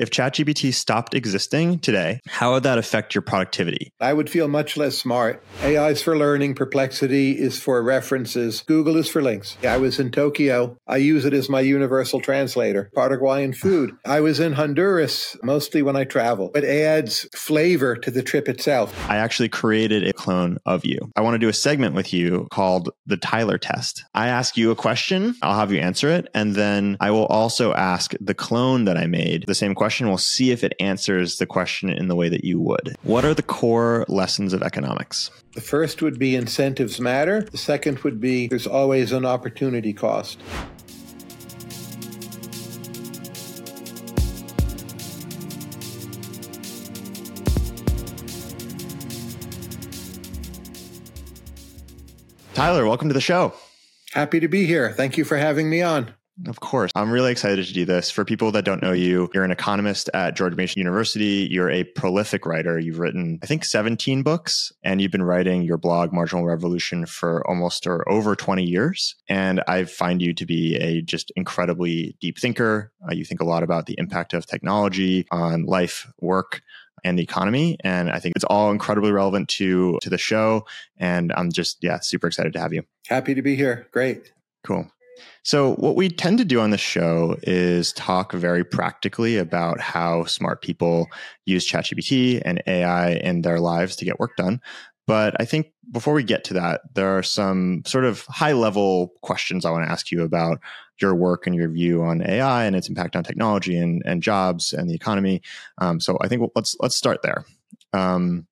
if ChatGPT stopped existing today, how would that affect your productivity? I would feel much less smart. AI is for learning, Perplexity is for references, Google is for links. I was in Tokyo. I use it as my universal translator. Paraguayan food. I was in Honduras mostly when I travel. It adds flavor to the trip itself. I actually created a clone of you. I want to do a segment with you called the Tyler test. I ask you a question, I'll have you answer it, and then I will also ask the clone that I made the same question. We'll see if it answers the question in the way that you would. What are the core lessons of economics? The first would be incentives matter. The second would be there's always an opportunity cost. Tyler, welcome to the show. Happy to be here. Thank you for having me on. Of course. I'm really excited to do this. For people that don't know you, you're an economist at George Mason University. You're a prolific writer. You've written, I think, 17 books, and you've been writing your blog, Marginal Revolution, for almost or over 20 years. And I find you to be a just incredibly deep thinker. Uh, you think a lot about the impact of technology on life, work, and the economy. And I think it's all incredibly relevant to to the show. And I'm just yeah, super excited to have you. Happy to be here. Great. Cool. So, what we tend to do on the show is talk very practically about how smart people use ChatGPT and AI in their lives to get work done. But I think before we get to that, there are some sort of high level questions I want to ask you about your work and your view on AI and its impact on technology and, and jobs and the economy. Um, so I think let's let's start there. Um,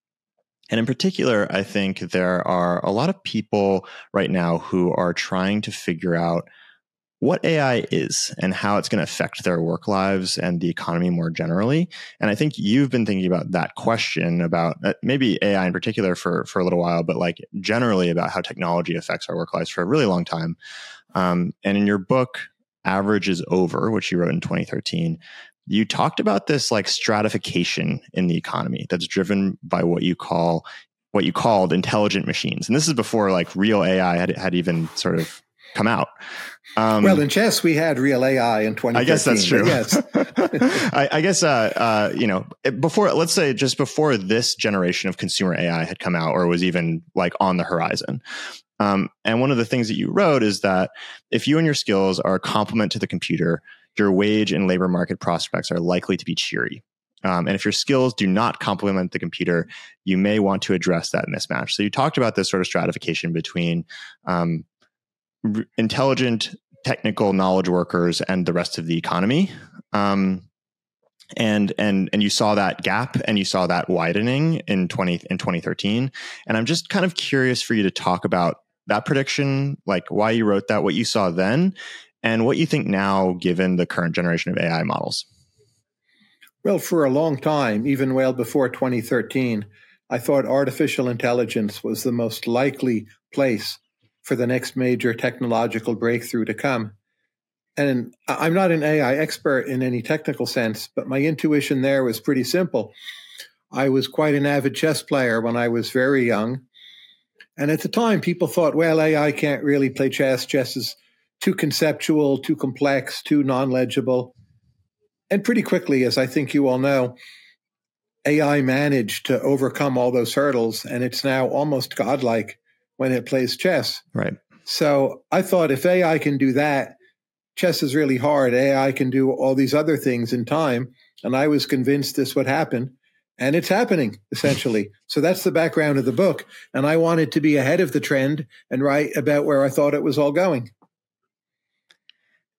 and in particular, I think there are a lot of people right now who are trying to figure out what AI is and how it's going to affect their work lives and the economy more generally. And I think you've been thinking about that question about uh, maybe AI in particular for, for a little while, but like generally about how technology affects our work lives for a really long time. Um, and in your book, Average is Over, which you wrote in 2013, you talked about this like stratification in the economy that's driven by what you call what you called intelligent machines. And this is before like real AI had, had even sort of come out. Um, well, in chess, we had real AI in 2013. I guess that's true. Yes. I, I, guess, uh, uh, you know, before, let's say just before this generation of consumer AI had come out or was even like on the horizon. Um, and one of the things that you wrote is that if you and your skills are a complement to the computer, your wage and labor market prospects are likely to be cheery. Um, and if your skills do not complement the computer, you may want to address that mismatch. So you talked about this sort of stratification between um, r- intelligent, technical knowledge workers and the rest of the economy. Um, and and and you saw that gap and you saw that widening in 20 in 2013 and i'm just kind of curious for you to talk about that prediction like why you wrote that what you saw then and what you think now given the current generation of ai models well for a long time even well before 2013 i thought artificial intelligence was the most likely place for the next major technological breakthrough to come. And I'm not an AI expert in any technical sense, but my intuition there was pretty simple. I was quite an avid chess player when I was very young. And at the time, people thought, well, AI can't really play chess. Chess is too conceptual, too complex, too non legible. And pretty quickly, as I think you all know, AI managed to overcome all those hurdles, and it's now almost godlike when it plays chess. Right. So I thought if AI can do that, chess is really hard. AI can do all these other things in time. And I was convinced this would happen. And it's happening essentially. so that's the background of the book. And I wanted to be ahead of the trend and write about where I thought it was all going.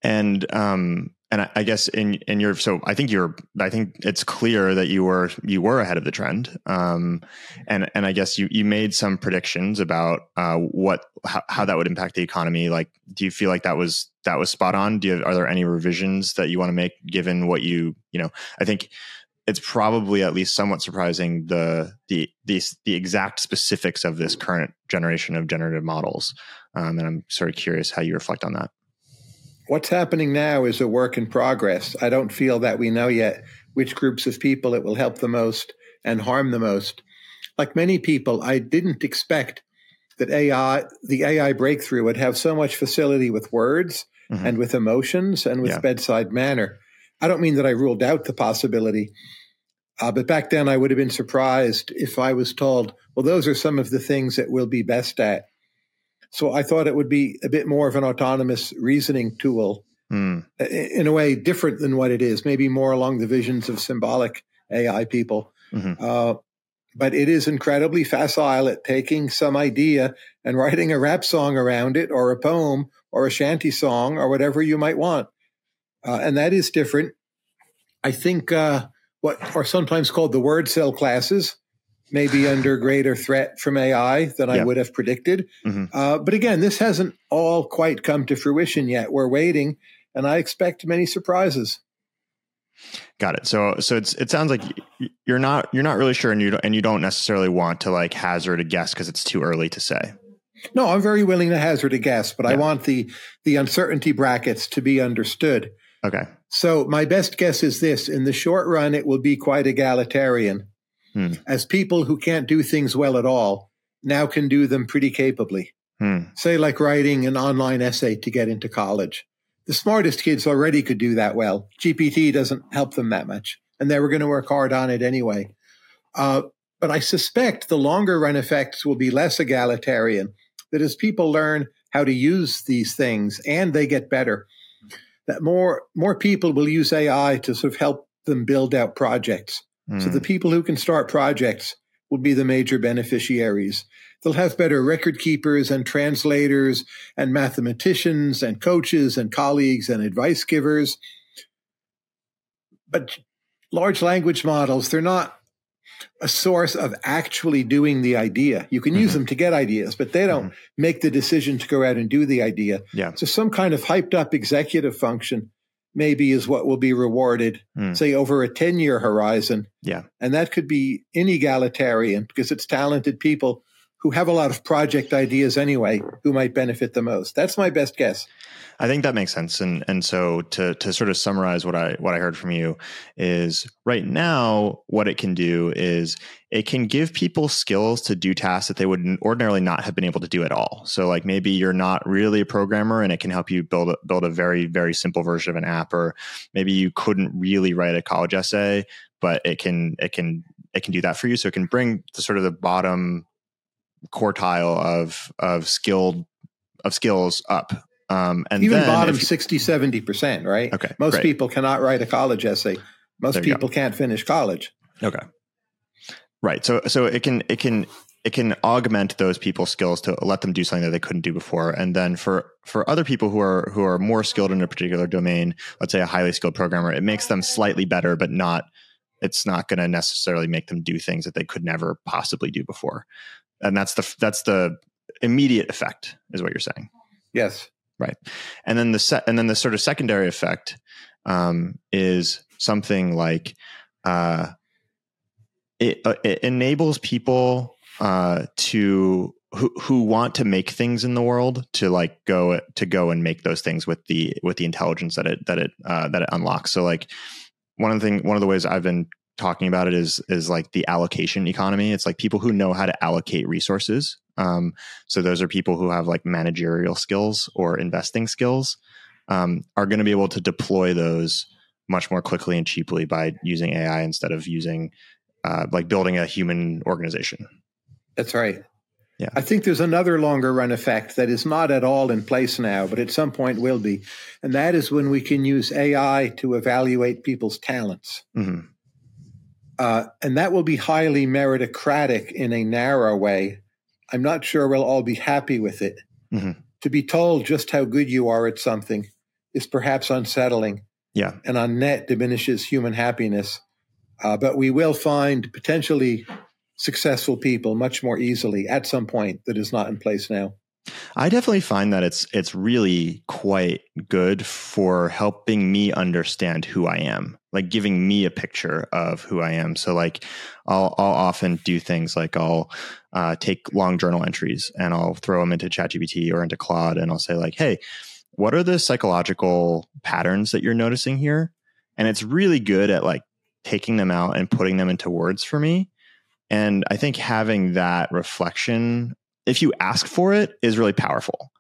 And um, and I, I, guess in in your so I think you're I think it's clear that you were you were ahead of the trend, um, and and I guess you you made some predictions about uh, what how, how that would impact the economy. Like, do you feel like that was that was spot on? Do you are there any revisions that you want to make given what you you know? I think it's probably at least somewhat surprising the the the the exact specifics of this current generation of generative models, um, and I'm sort of curious how you reflect on that. What's happening now is a work in progress. I don't feel that we know yet which groups of people it will help the most and harm the most. Like many people, I didn't expect that AI, the AI breakthrough would have so much facility with words mm-hmm. and with emotions and with yeah. bedside manner. I don't mean that I ruled out the possibility, uh, but back then I would have been surprised if I was told, well, those are some of the things that we'll be best at. So I thought it would be a bit more of an autonomous reasoning tool mm. in a way different than what it is, maybe more along the visions of symbolic AI people. Mm-hmm. Uh, but it is incredibly facile at taking some idea and writing a rap song around it or a poem or a shanty song or whatever you might want. Uh, and that is different. I think uh, what are sometimes called the word cell classes may be under greater threat from AI than I would have predicted. Mm-hmm. Uh, but again, this hasn't all quite come to fruition yet. We're waiting, and I expect many surprises. Got it. So so it's it sounds like you're not you're not really sure, and you don't, and you don't necessarily want to like hazard a guess because it's too early to say. No, I'm very willing to hazard a guess, but yeah. I want the the uncertainty brackets to be understood. Okay. So my best guess is this: in the short run, it will be quite egalitarian, hmm. as people who can't do things well at all now can do them pretty capably. Hmm. Say, like writing an online essay to get into college the smartest kids already could do that well. GPT doesn't help them that much, and they were going to work hard on it anyway. Uh, but I suspect the longer run effects will be less egalitarian. That as people learn how to use these things and they get better, that more more people will use AI to sort of help them build out projects. Mm. So the hmm. people who can start projects will be the major beneficiaries. They'll have better record keepers and translators and mathematicians and coaches and colleagues and advice givers. But large language models, they're not a source of actually doing the idea. You can mm-hmm. use them to get ideas, but they don't mm-hmm. make the decision to go out and do the idea. Yeah. So some kind of hyped up executive function maybe is what will be rewarded, mm. say over a 10 year horizon. Yeah. And that could be inegalitarian because it's talented people who have a lot of project ideas anyway who might benefit the most. That's my best guess. I think that makes sense. And and so to to sort of summarize what I what I heard from you is right now what it can do is it can give people skills to do tasks that they would ordinarily not have been able to do at all. So like maybe you're not really a programmer and it can help you build a, build a very very simple version of an app or maybe you couldn't really write a college essay but it can it can it can do that for you so it can bring the sort of the bottom quartile of of skilled of skills up. Um, and even bottom you, 60, 70 percent, right? Okay. Most great. people cannot write a college essay. Most people can't finish college. Okay. Right. So so it can it can it can augment those people's skills to let them do something that they couldn't do before. And then for for other people who are who are more skilled in a particular domain, let's say a highly skilled programmer, it makes them slightly better, but not it's not going to necessarily make them do things that they could never possibly do before and that's the that's the immediate effect is what you're saying. Yes. Right. And then the set and then the sort of secondary effect um, is something like uh, it, uh, it enables people uh, to who who want to make things in the world to like go to go and make those things with the with the intelligence that it that it uh, that it unlocks. So like one of the thing one of the ways I've been talking about it is is like the allocation economy. It's like people who know how to allocate resources. Um, so those are people who have like managerial skills or investing skills um, are going to be able to deploy those much more quickly and cheaply by using AI instead of using uh, like building a human organization. That's right. Yeah. I think there's another longer run effect that is not at all in place now, but at some point will be. And that is when we can use AI to evaluate people's talents. Mm-hmm. Uh, and that will be highly meritocratic in a narrow way. I'm not sure we'll all be happy with it. Mm-hmm. To be told just how good you are at something is perhaps unsettling. Yeah. And on net diminishes human happiness. Uh, but we will find potentially successful people much more easily at some point that is not in place now. I definitely find that it's it's really quite good for helping me understand who I am, like giving me a picture of who I am. So like I'll I'll often do things like I'll uh, take long journal entries and I'll throw them into ChatGPT or into Claude and I'll say like, hey, what are the psychological patterns that you're noticing here? And it's really good at like taking them out and putting them into words for me. And I think having that reflection if you ask for it, is really powerful.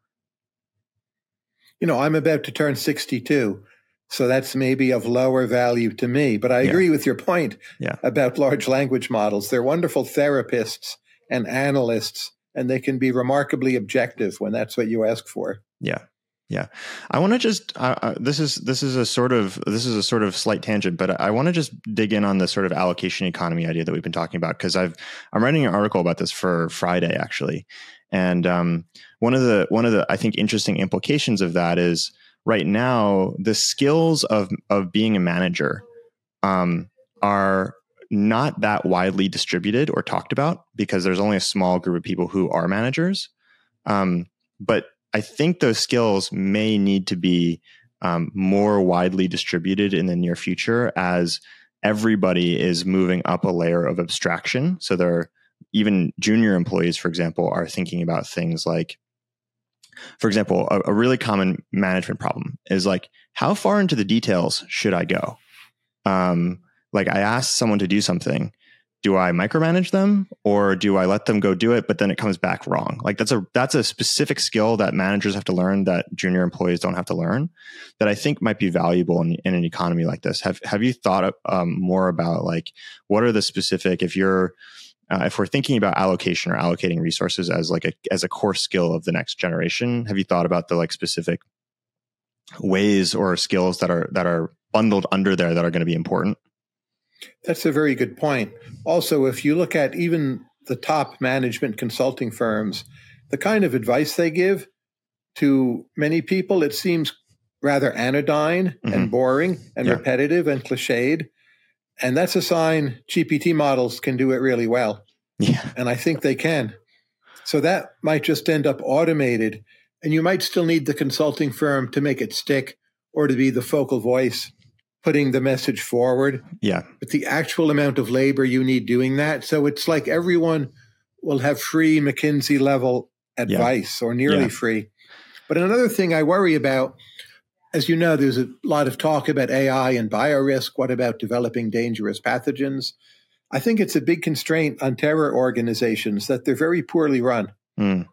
You know, I'm about to turn 62. So that's maybe of lower value to me. But I agree yeah. with your point yeah. about large language models. They're wonderful therapists and analysts, and they can be remarkably objective when that's what you ask for. Yeah. Yeah, I want to just uh, uh, this is this is a sort of this is a sort of slight tangent, but I want to just dig in on the sort of allocation economy idea that we've been talking about because I've I'm writing an article about this for Friday actually, and um, one of the one of the I think interesting implications of that is right now the skills of of being a manager um, are not that widely distributed or talked about because there's only a small group of people who are managers. Um, but I think those skills may need to be um, more widely distributed in the near future as everybody is moving up a layer of abstraction. So there, even junior employees, for example, are thinking about things like, for example, a, a really common management problem is like, how far into the details should I go? Um, like I asked someone to do something do I micromanage them or do I let them go do it, but then it comes back wrong? Like that's a that's a specific skill that managers have to learn that junior employees don't have to learn. That I think might be valuable in, in an economy like this. Have Have you thought um, more about like what are the specific if you're uh, if we're thinking about allocation or allocating resources as like a as a core skill of the next generation? Have you thought about the like specific ways or skills that are that are bundled under there that are going to be important? That's a very good point. Also, if you look at even the top management consulting firms, the kind of advice they give to many people, it seems rather anodyne mm-hmm. and boring and yeah. repetitive and cliched. And that's a sign GPT models can do it really well. Yeah. And I think they can. So that might just end up automated. And you might still need the consulting firm to make it stick or to be the focal voice putting the message forward. Yeah. But the actual amount of labor you need doing that. So it's like everyone will have free McKinsey level advice yeah. or nearly yeah. free. But another thing I worry about, as you know, there's a lot of talk about AI and biorisk. What about developing dangerous pathogens? I think it's a big constraint on terror organizations that they're very poorly run. Mm.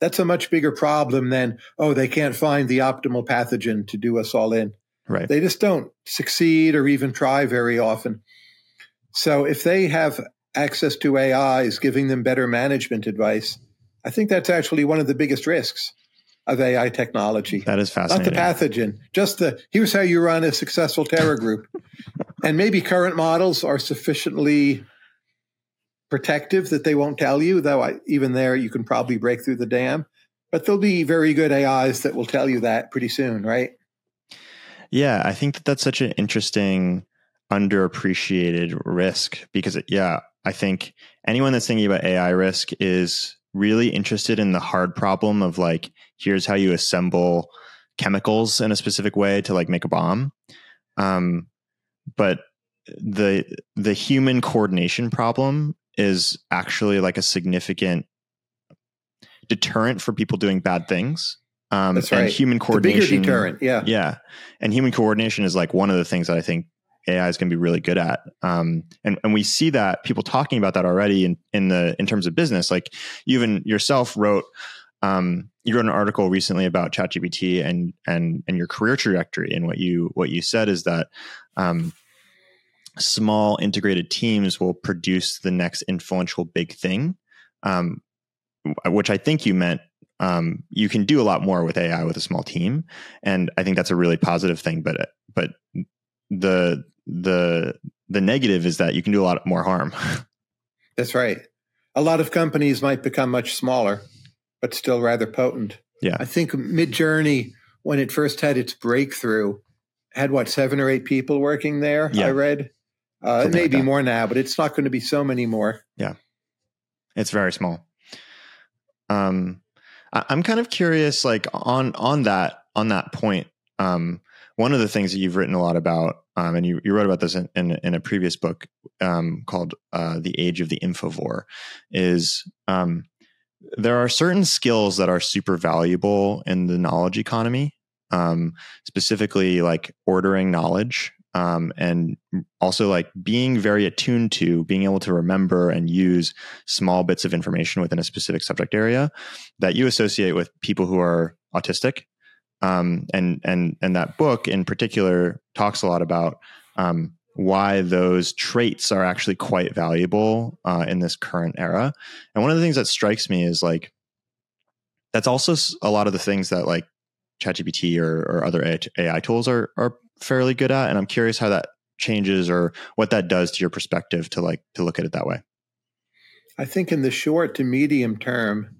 That's a much bigger problem than, oh, they can't find the optimal pathogen to do us all in. Right. They just don't succeed or even try very often. So if they have access to AIs giving them better management advice, I think that's actually one of the biggest risks of AI technology. That is fascinating. Not the pathogen, just the here's how you run a successful terror group. and maybe current models are sufficiently protective that they won't tell you, though I, even there you can probably break through the dam. But there'll be very good AIs that will tell you that pretty soon, right? Yeah, I think that that's such an interesting underappreciated risk because yeah, I think anyone that's thinking about AI risk is really interested in the hard problem of like here's how you assemble chemicals in a specific way to like make a bomb. Um, but the the human coordination problem is actually like a significant deterrent for people doing bad things um, That's right. And human coordination. The bigger deterrent, yeah. Yeah. And human coordination is like one of the things that I think AI is going to be really good at. Um, and, and we see that people talking about that already in, in the, in terms of business, like you even yourself wrote, um, you wrote an article recently about ChatGPT and, and, and your career trajectory. And what you, what you said is that, um, small integrated teams will produce the next influential big thing. Um, which I think you meant um, you can do a lot more with AI with a small team, and I think that's a really positive thing. But but the the the negative is that you can do a lot more harm. That's right. A lot of companies might become much smaller, but still rather potent. Yeah, I think Midjourney, when it first had its breakthrough, had what seven or eight people working there. Yeah. I read. Uh, it may like be that. more now, but it's not going to be so many more. Yeah, it's very small. Um, I'm kind of curious, like on on that on that point. Um, one of the things that you've written a lot about, um, and you, you wrote about this in, in, in a previous book um, called uh, "The Age of the Infovore," is um, there are certain skills that are super valuable in the knowledge economy, um, specifically like ordering knowledge um, and also like being very attuned to being able to remember and use small bits of information within a specific subject area that you associate with people who are autistic Um, and and and that book in particular talks a lot about um, why those traits are actually quite valuable uh, in this current era. And one of the things that strikes me is like that's also a lot of the things that like ChatGPT or, or other AI tools are are fairly good at. And I'm curious how that changes or what that does to your perspective to like to look at it that way. I think in the short to medium term,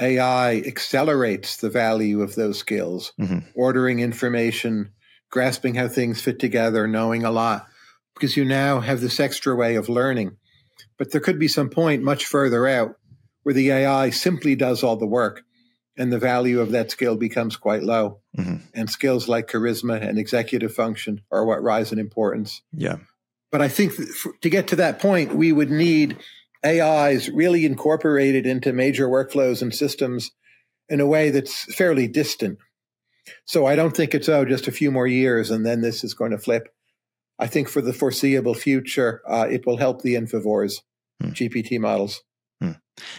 AI accelerates the value of those skills, mm-hmm. ordering information, grasping how things fit together, knowing a lot, because you now have this extra way of learning. But there could be some point much further out where the AI simply does all the work and the value of that skill becomes quite low. Mm-hmm. And skills like charisma and executive function are what rise in importance. Yeah. But I think to get to that point, we would need AIs really incorporated into major workflows and systems in a way that's fairly distant. So I don't think it's, oh, just a few more years and then this is going to flip. I think for the foreseeable future, uh, it will help the Infovores hmm. GPT models.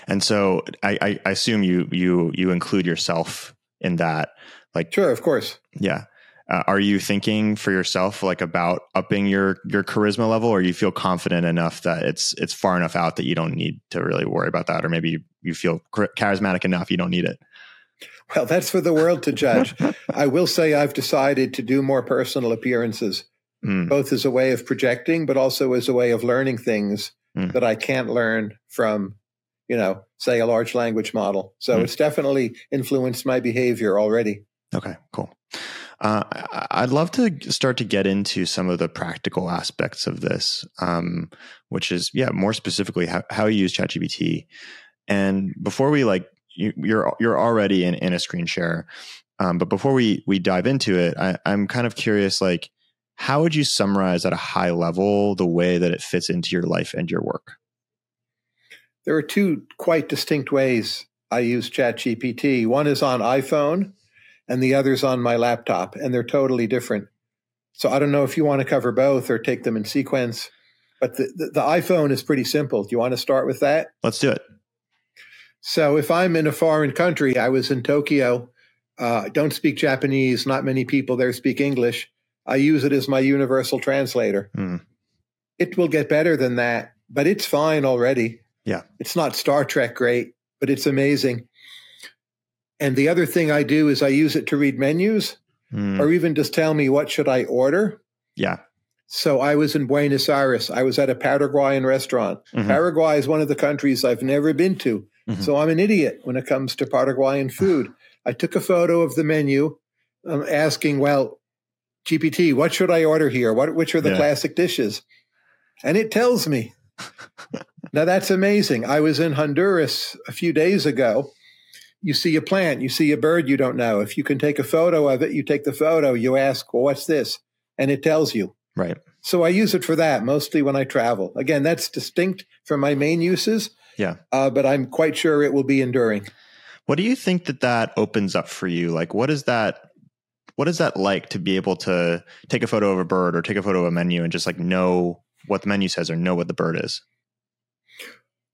And so I, I, assume you you you include yourself in that. Like sure, of course. Yeah. Uh, are you thinking for yourself like about upping your your charisma level, or you feel confident enough that it's it's far enough out that you don't need to really worry about that, or maybe you, you feel charismatic enough you don't need it? Well, that's for the world to judge. I will say I've decided to do more personal appearances, mm. both as a way of projecting, but also as a way of learning things mm. that I can't learn from, you know, say a large language model. So mm. it's definitely influenced my behavior already. Okay, cool. Uh, I'd love to start to get into some of the practical aspects of this, um, which is, yeah, more specifically how, how you use ChatGPT. And before we like, you, are you're, you're already in, in a screen share, um, but before we we dive into it, I, I'm kind of curious, like, how would you summarize at a high level the way that it fits into your life and your work? There are two quite distinct ways I use ChatGPT. One is on iPhone, and the other's on my laptop, and they're totally different. So I don't know if you want to cover both or take them in sequence, but the, the, the iPhone is pretty simple. Do you want to start with that? Let's do it. So if I'm in a foreign country, I was in Tokyo, uh, don't speak Japanese, not many people there speak English. I use it as my universal translator. Mm. It will get better than that, but it's fine already. Yeah. It's not Star Trek great, but it's amazing. And the other thing I do is I use it to read menus mm. or even just tell me what should I order. Yeah. So I was in Buenos Aires. I was at a Paraguayan restaurant. Mm-hmm. Paraguay is one of the countries I've never been to. Mm-hmm. So I'm an idiot when it comes to Paraguayan food. I took a photo of the menu. I'm asking, well, GPT, what should I order here? What which are the yeah. classic dishes? And it tells me. now that's amazing. I was in Honduras a few days ago you see a plant, you see a bird you don't know. If you can take a photo of it, you take the photo, you ask, well, what's this? And it tells you. Right. So I use it for that mostly when I travel. Again, that's distinct from my main uses. Yeah. Uh, but I'm quite sure it will be enduring. What do you think that that opens up for you? Like, what is that? What is that like to be able to take a photo of a bird or take a photo of a menu and just like know what the menu says or know what the bird is?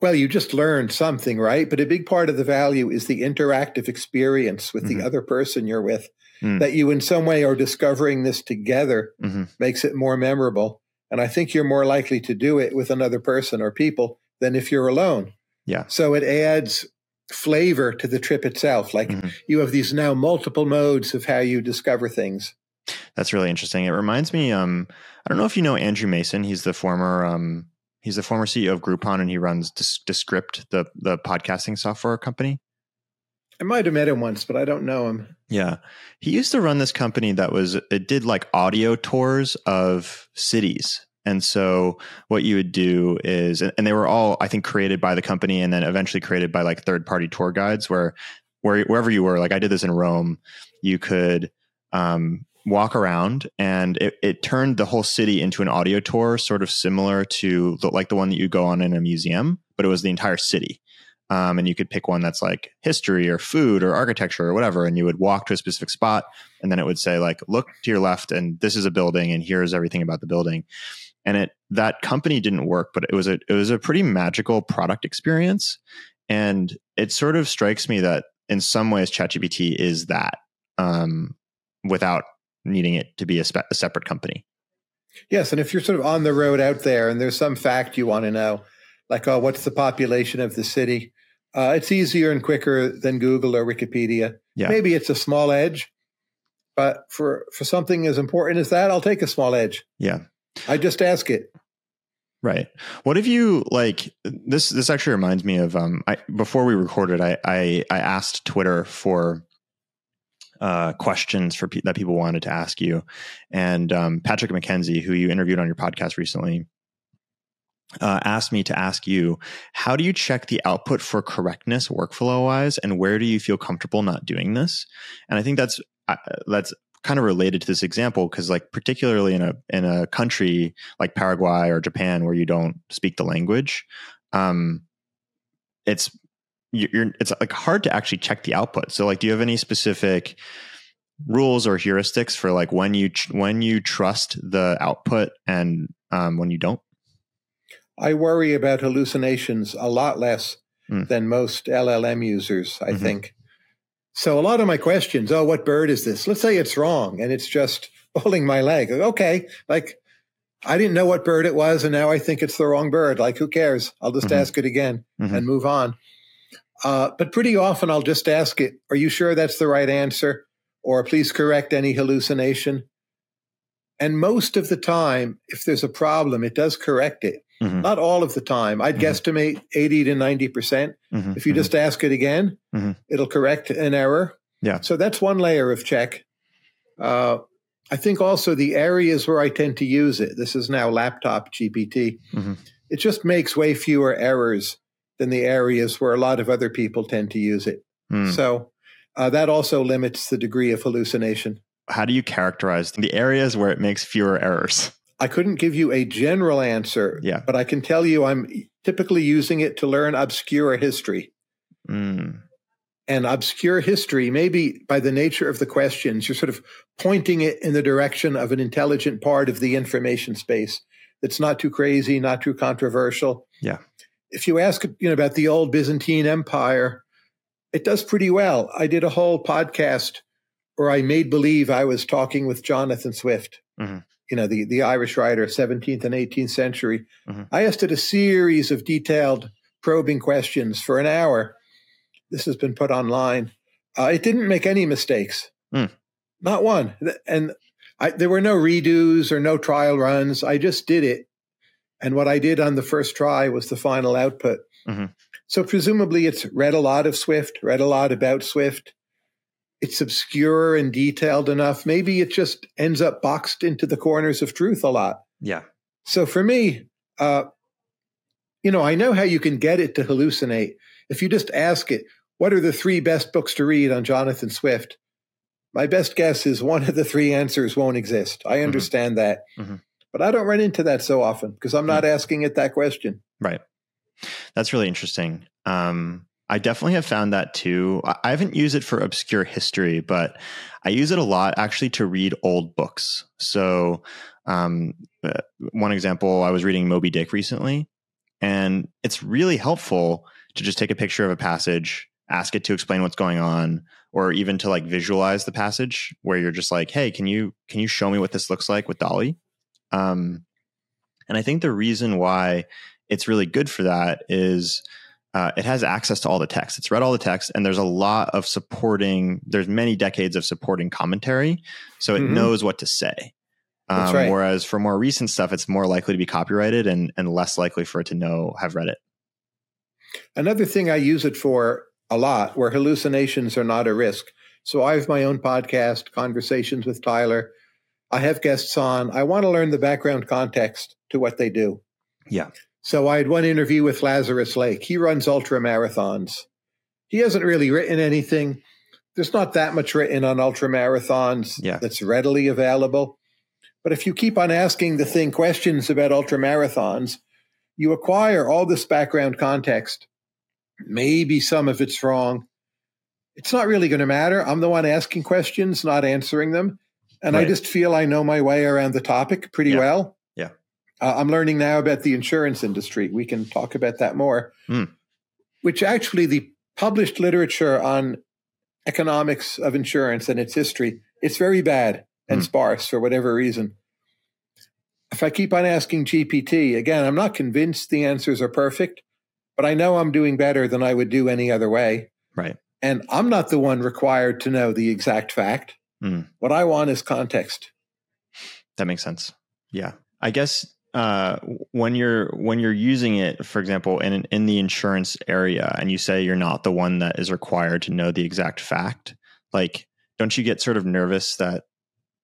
Well, you just learned something, right? But a big part of the value is the interactive experience with mm-hmm. the other person you're with. Mm. That you, in some way, are discovering this together mm-hmm. makes it more memorable. And I think you're more likely to do it with another person or people than if you're alone. Yeah. So it adds flavor to the trip itself. Like mm-hmm. you have these now multiple modes of how you discover things. That's really interesting. It reminds me, um, I don't know if you know Andrew Mason. He's the former um, He's the former CEO of Groupon, and he runs Descript, the the podcasting software company. I might have met him once, but I don't know him. Yeah, he used to run this company that was it did like audio tours of cities. And so what you would do is, and they were all, I think, created by the company and then eventually created by like third party tour guides where, where, wherever you were, like I did this in Rome, you could, um, walk around and it, it, turned the whole city into an audio tour sort of similar to the, like the one that you go on in a museum but it was the entire city. Um, and you could pick one that's like history or food or architecture or whatever and you would walk to a specific spot and then it would say like look to your left and this is a building and here's everything about the building. And it that company didn't work but it was a it was a pretty magical product experience and it sort of strikes me that in some ways ChatGPT is that um, without needing it to be a, spe- a separate company. Yes, and if you're sort of on the road out there and there's some fact you want to know, like oh, what's the population of the city? Uh, it's easier and quicker than Google or Wikipedia. Yeah. Maybe it's a small edge, but for for something as important as that, I'll take a small edge. Yeah. I just ask it. Right. What if you like this? This actually reminds me of um. I before we recorded, I I, I asked Twitter for uh, questions for pe- that people wanted to ask you, and um, Patrick McKenzie, who you interviewed on your podcast recently, uh, asked me to ask you how do you check the output for correctness workflow wise, and where do you feel comfortable not doing this? And I think that's uh, that's kind of related to this example because like particularly in a in a country like Paraguay or Japan where you don't speak the language um it's you're it's like hard to actually check the output so like do you have any specific rules or heuristics for like when you when you trust the output and um, when you don't i worry about hallucinations a lot less mm. than most llm users i mm-hmm. think so a lot of my questions, oh, what bird is this? Let's say it's wrong and it's just pulling my leg. Okay. Like I didn't know what bird it was and now I think it's the wrong bird. Like who cares? I'll just mm-hmm. ask it again mm-hmm. and move on. Uh, but pretty often I'll just ask it, are you sure that's the right answer? Or please correct any hallucination. And most of the time, if there's a problem, it does correct it. Mm-hmm. Not all of the time. I'd mm-hmm. guesstimate 80 to 90%. percent mm-hmm. If you just mm-hmm. ask it again, mm-hmm. it'll correct an error. Yeah. So that's one layer of check. Uh, I think also the areas where I tend to use it, this is now laptop GPT, mm-hmm. it just makes way fewer errors than the areas where a lot of other people tend to use it. Mm. So uh, that also limits the degree of hallucination. How do you characterize the areas where it makes fewer errors? I couldn't give you a general answer, yeah. but I can tell you I'm typically using it to learn obscure history. Mm. And obscure history, maybe by the nature of the questions, you're sort of pointing it in the direction of an intelligent part of the information space that's not too crazy, not too controversial. Yeah. If you ask you know, about the old Byzantine Empire, it does pretty well. I did a whole podcast where I made believe I was talking with Jonathan Swift. Mm-hmm you know, the, the Irish writer, 17th and 18th century. Mm-hmm. I asked it a series of detailed probing questions for an hour. This has been put online. Uh, it didn't make any mistakes, mm. not one. And I, there were no redos or no trial runs. I just did it. And what I did on the first try was the final output. Mm-hmm. So presumably it's read a lot of Swift, read a lot about Swift, it's obscure and detailed enough. Maybe it just ends up boxed into the corners of truth a lot. Yeah. So for me, uh, you know, I know how you can get it to hallucinate. If you just ask it, what are the three best books to read on Jonathan Swift? My best guess is one of the three answers won't exist. I mm-hmm. understand mm-hmm. that. Mm-hmm. But I don't run into that so often because I'm not mm-hmm. asking it that question. Right. That's really interesting. Um, I definitely have found that too. I haven't used it for obscure history, but I use it a lot actually to read old books. So, um, uh, one example, I was reading Moby Dick recently, and it's really helpful to just take a picture of a passage, ask it to explain what's going on, or even to like visualize the passage where you're just like, hey, can you can you show me what this looks like with DALL-E? Um, and I think the reason why it's really good for that is uh, it has access to all the text. It's read all the text, and there's a lot of supporting. There's many decades of supporting commentary, so it mm-hmm. knows what to say. Um, right. Whereas for more recent stuff, it's more likely to be copyrighted and and less likely for it to know have read it. Another thing I use it for a lot, where hallucinations are not a risk. So I have my own podcast, Conversations with Tyler. I have guests on. I want to learn the background context to what they do. Yeah. So I had one interview with Lazarus Lake. He runs ultra marathons. He hasn't really written anything. There's not that much written on ultra marathons yeah. that's readily available. But if you keep on asking the thing questions about ultra marathons, you acquire all this background context. Maybe some of it's wrong. It's not really going to matter. I'm the one asking questions, not answering them. And right. I just feel I know my way around the topic pretty yeah. well. Uh, I'm learning now about the insurance industry. We can talk about that more. Mm. Which actually, the published literature on economics of insurance and its history, it's very bad and mm. sparse for whatever reason. If I keep on asking GPT, again, I'm not convinced the answers are perfect, but I know I'm doing better than I would do any other way. Right. And I'm not the one required to know the exact fact. Mm. What I want is context. That makes sense. Yeah. I guess uh, when you're when you're using it, for example, in in the insurance area, and you say you're not the one that is required to know the exact fact, like, don't you get sort of nervous that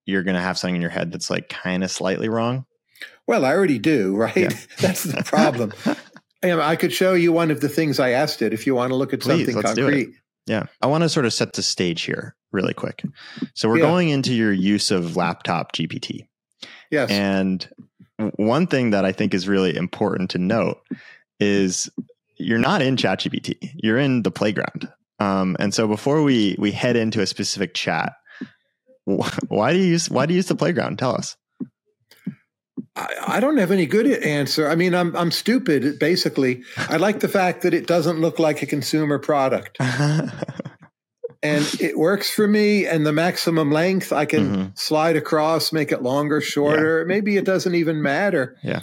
you're going to have something in your head that's like kind of slightly wrong? Well, I already do, right? Yeah. that's the problem. I could show you one of the things I asked it if you want to look at Please, something concrete. Yeah. I want to sort of set the stage here really quick. So we're yeah. going into your use of laptop GPT. Yes. And one thing that I think is really important to note is you're not in ChatGPT. You're in the playground. Um, and so before we we head into a specific chat, why do you use why do you use the playground? Tell us. I, I don't have any good answer. I mean, I'm I'm stupid. Basically, I like the fact that it doesn't look like a consumer product. and it works for me. And the maximum length, I can mm-hmm. slide across, make it longer, shorter. Yeah. Maybe it doesn't even matter. Yeah.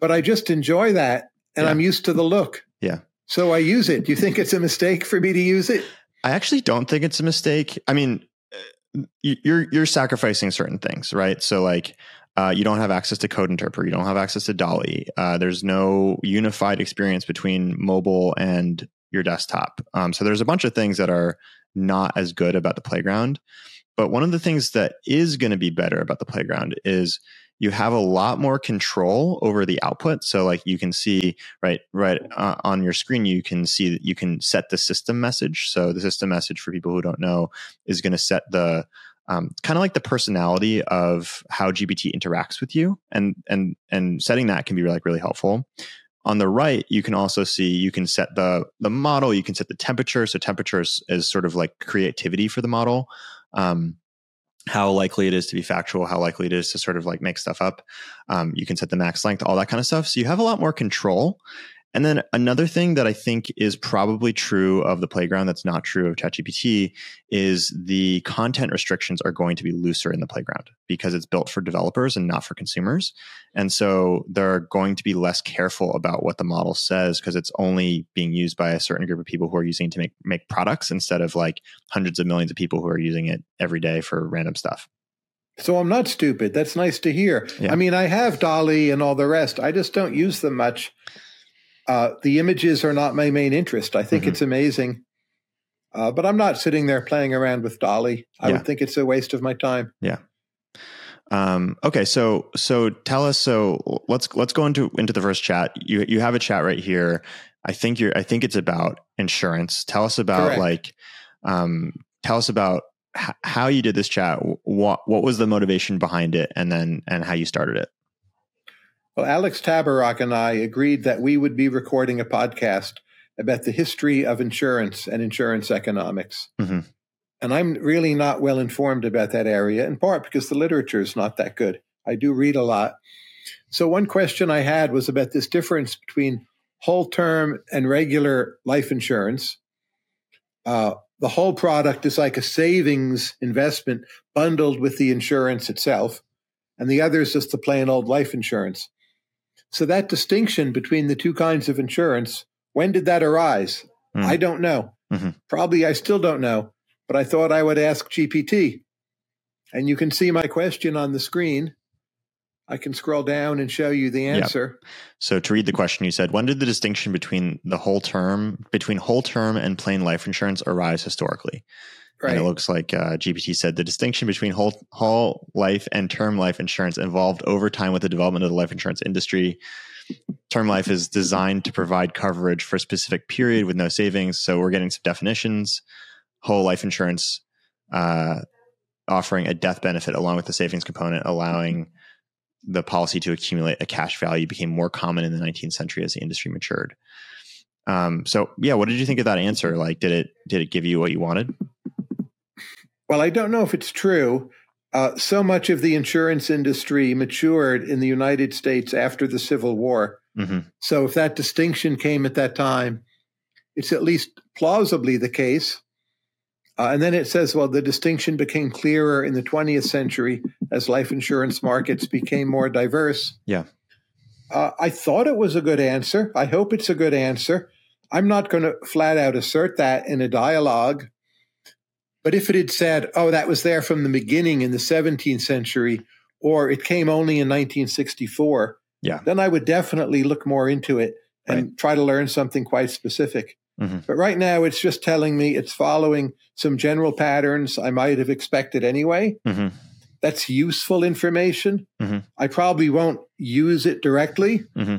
But I just enjoy that. And yeah. I'm used to the look. Yeah. So I use it. Do you think it's a mistake for me to use it? I actually don't think it's a mistake. I mean, you're you're sacrificing certain things, right? So like uh, you don't have access to code interpreter. You don't have access to DALL-E. Uh, there's no unified experience between mobile and your desktop. Um, so there's a bunch of things that are not as good about the playground. But one of the things that is going to be better about the playground is you have a lot more control over the output. So like you can see right right uh, on your screen you can see that you can set the system message. So the system message for people who don't know is going to set the um, kind of like the personality of how GPT interacts with you, and and and setting that can be like really helpful. On the right, you can also see you can set the the model, you can set the temperature. So temperature is, is sort of like creativity for the model. Um, how likely it is to be factual, how likely it is to sort of like make stuff up. Um, you can set the max length, all that kind of stuff. So you have a lot more control. And then another thing that I think is probably true of the playground that's not true of ChatGPT is the content restrictions are going to be looser in the playground because it's built for developers and not for consumers. And so they're going to be less careful about what the model says because it's only being used by a certain group of people who are using it to make make products instead of like hundreds of millions of people who are using it every day for random stuff. So I'm not stupid. That's nice to hear. Yeah. I mean, I have DALL-E and all the rest. I just don't use them much uh, the images are not my main interest. I think mm-hmm. it's amazing. Uh, but I'm not sitting there playing around with DALL-E. I yeah. would think it's a waste of my time. Yeah. Um, okay, so so tell us. So let's let's go into into the first chat. You you have a chat right here. I think you're. I think it's about insurance. Tell us about Correct. like. Um, tell us about h- how you did this chat. What what was the motivation behind it, and then and how you started it. Well, Alex Tabarrok and I agreed that we would be recording a podcast about the history of insurance and insurance economics. Mm-hmm. And I'm really not well informed about that area, in part because the literature is not that good. I do read a lot. So, one question I had was about this difference between whole term and regular life insurance. Uh, the whole product is like a savings investment bundled with the insurance itself, and the other is just the plain old life insurance. So that distinction between the two kinds of insurance, when did that arise? Mm. I don't know. Mm-hmm. Probably I still don't know, but I thought I would ask GPT. And you can see my question on the screen. I can scroll down and show you the answer. Yep. So to read the question, you said, when did the distinction between the whole term, between whole term and plain life insurance arise historically? Right. And it looks like uh, GPT said the distinction between whole, whole life and term life insurance evolved over time with the development of the life insurance industry. Term life is designed to provide coverage for a specific period with no savings. So we're getting some definitions. Whole life insurance uh, offering a death benefit along with the savings component, allowing the policy to accumulate a cash value became more common in the 19th century as the industry matured. Um, so yeah, what did you think of that answer? Like, did it did it give you what you wanted? Well, I don't know if it's true. Uh, so much of the insurance industry matured in the United States after the Civil War. Mm-hmm. So, if that distinction came at that time, it's at least plausibly the case. Uh, and then it says, well, the distinction became clearer in the 20th century as life insurance markets became more diverse. Yeah. Uh, I thought it was a good answer. I hope it's a good answer. I'm not going to flat out assert that in a dialogue. But if it had said, oh, that was there from the beginning in the 17th century, or it came only in 1964, yeah. then I would definitely look more into it and right. try to learn something quite specific. Mm-hmm. But right now, it's just telling me it's following some general patterns I might have expected anyway. Mm-hmm. That's useful information. Mm-hmm. I probably won't use it directly. Mm-hmm.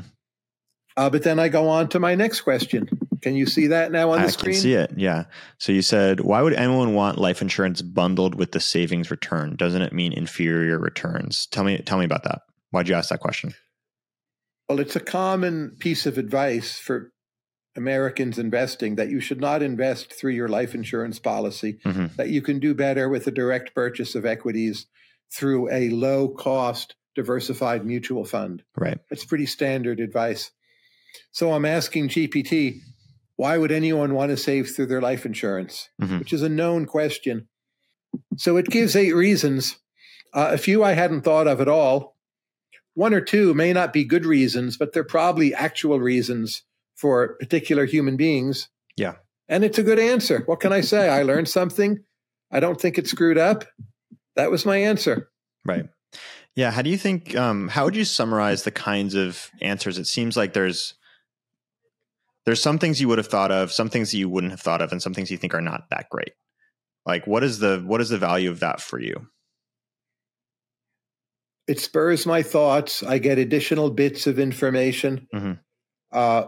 Uh, but then I go on to my next question. Can you see that now on the screen? I can see it. Yeah. So you said, why would anyone want life insurance bundled with the savings return? Doesn't it mean inferior returns? Tell me, tell me about that. Why'd you ask that question? Well, it's a common piece of advice for Americans investing that you should not invest through your life insurance policy, mm-hmm. that you can do better with a direct purchase of equities through a low cost diversified mutual fund. Right. That's pretty standard advice. So I'm asking GPT, why would anyone want to save through their life insurance? Mm-hmm. Which is a known question. So it gives eight reasons. Uh, a few I hadn't thought of at all. One or two may not be good reasons, but they're probably actual reasons for particular human beings. Yeah. And it's a good answer. What can I say? I learned something. I don't think it screwed up. That was my answer. Right. Yeah. How do you think, um, how would you summarize the kinds of answers? It seems like there's, there's some things you would have thought of, some things that you wouldn't have thought of, and some things you think are not that great. Like what is the, what is the value of that for you? It spurs my thoughts. I get additional bits of information. Mm-hmm. Uh,